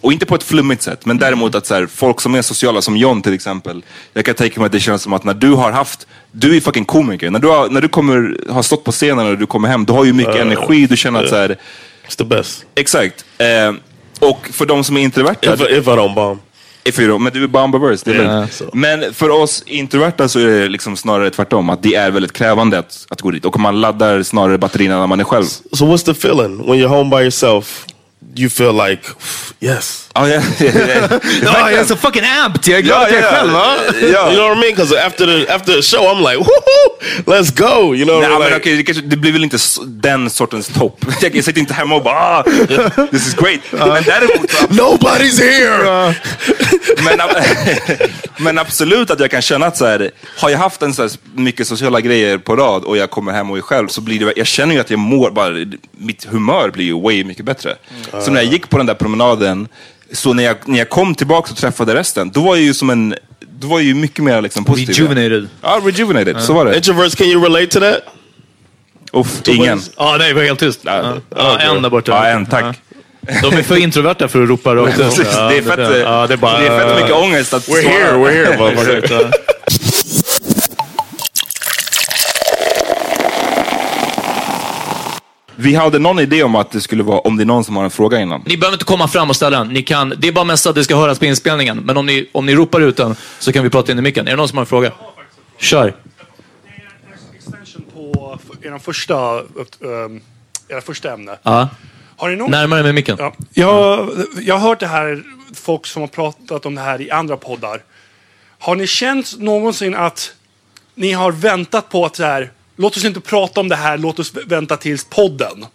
och inte på ett flummigt sätt, men däremot att så här, folk som är sociala, som John till exempel. Jag kan tänka mig att det känns som att när du har haft, du är fucking komiker. När du, har, när du kommer, har stått på scenen och du kommer hem, du har ju mycket Uh, energi, du känner att så här, It's the best. Exakt. Eh, och för de som är introverta... If, if I don't bomb. If you don't, men du är bomb det är Yeah, so. Men för oss introverta så är det liksom snarare tvärtom. Att det är väldigt krävande att, att gå dit. Och man laddar snarare batterierna när man är själv. So what's the feeling when you're home by yourself? You feel like, yes. Oh, yeah. Ja, jag är så fucking amped. Jag är glad att jag är själv. va? You know what I mean? Because after the after the show, I'm like, woohoo, let's go. You know, Nej, like, okej, det, kanske, det blir väl inte den sortens topp. <laughs> Jag, sitter inte hemma och bara ah, <laughs> this is great. Men däremot... Nobody's here! <laughs> men, men absolut att jag kan känna att så här, har jag haft en så här mycket sociala grejer på rad och jag kommer hem och är själv så blir det, jag känner ju att jag mår, bara, mitt humör blir ju way mycket bättre. Så när jag gick på den där promenaden, så när jag, när jag kom tillbaka och träffade resten, då var jag ju som en, då var jag ju mycket mer liksom positiv. Rejuvenated. Ja, rejuvenated. Så var det. Introverts, can you relate to that? Uff, ingen. Ja, nej, det var helt tyst. Ja, ja, en där borta. Ja, en, tack. De är för introverta för att ropa rakt <laughs> Ja, det är fett, där. Ja, det är bara, det är fett mycket ångest att We're svara. here, we're here, <laughs> motherfucker. Exakt, ja. Vi hade någon idé om att det skulle vara, om det är någon som har en fråga innan. Ni behöver inte komma fram och ställa den. Ni kan, det är bara mest att det ska höras på inspelningen. Men om ni, om ni ropar ut den så kan vi prata in i micken. Är det någon som har en fråga? Kör. på era första, um, era första ämne. Ja. Har ni någon... Närmare med micken. Ja. Jag, jag har hört det här, folk som har pratat om det här i andra poddar. Har ni känt någonsin att ni har väntat på att så här, låt oss inte prata om det här, låt oss vänta tills podden?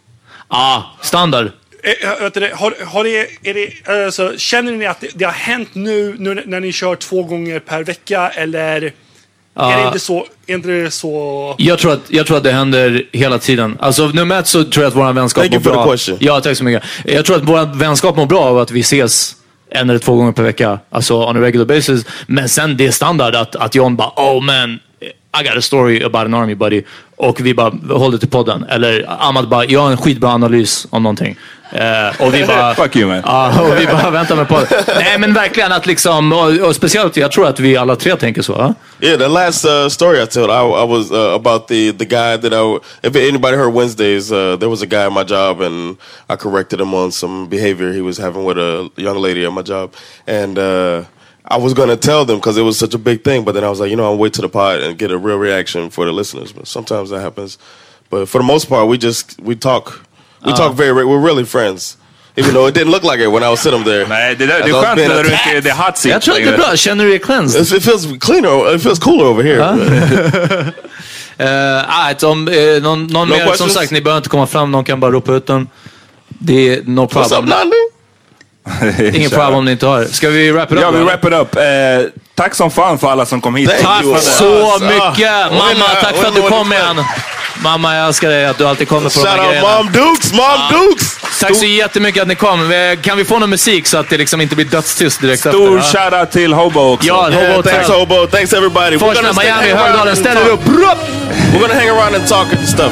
Ah, standard. Eh, vet du det, har, har det, är det, alltså, känner ni att det, det har hänt nu, nu när ni kör två gånger per vecka eller Ja. är det inte så? Är inte det så? Jag tror, att, jag tror att det händer hela tiden. Alltså nummer ett så tror jag att vår vänskap Thank you mår for the bra. question. Ja, tack så mycket. Jag tror att vår vänskap mår bra av att vi ses en eller två gånger per vecka. Alltså on a regular basis. Men sen det är standard att, att John bara oh man, I got a story about an army buddy. Och vi bara håller till podden. Eller Ahmad bara, jag har en skitbra analys om någonting. Eh, och vi bara... <laughs> Fuck you man. Ja, och vi bara väntar med podden. Nej men verkligen att liksom, och, och speciellt jag tror att vi alla tre tänker så. va? Yeah, the last uh, story I told, I, I was uh, about the the guy that I. If anybody heard Wednesdays, uh, there was a guy at my job, and I corrected him on some behavior he was having with a young lady at my job, and uh, I was gonna tell them because it was such a big thing, but then I was like, you know, I'll wait to the pod and get a real reaction for the listeners. But sometimes that happens. But for the most part, we just we talk, we Uh. talk very. We're really friends. Even though it didn't look like it when I was sitting there. Nej, det, där, det är skönt när du inte är the hot seat Jag tror det är bra. Känner du dig cleansed? It feels cleaner. It feels cooler over here. Uh, right, <laughs> om, eh, någon någon No mer, som questions? sagt, ni behöver inte komma fram. Någon kan bara ropa ut den. Det är no What's up, problem. Nandi? Ingen problem om ni inte har. Ska vi wrap it up? Ja, vi wrap it up. Eh, tack som fan för alla som kom hit. Tack så Alltså. mycket! Mamma, tack för att du kom igen. Mamma, jag älskar dig att du alltid kommer på de här out grejerna. Mom Dukes, Mom Dukes. Tack så jättemycket att ni kom. Kan vi få någon musik så att det liksom inte blir dödstyst direkt Stor efter? ja? shoutout till Hobo också. Ja, Hobo Yeah, Hotel. thanks Hobo. Thanks everybody. Stay- Miami, Högdalen. and Ställer talk. upp. We're gonna hang around and talk and stuff.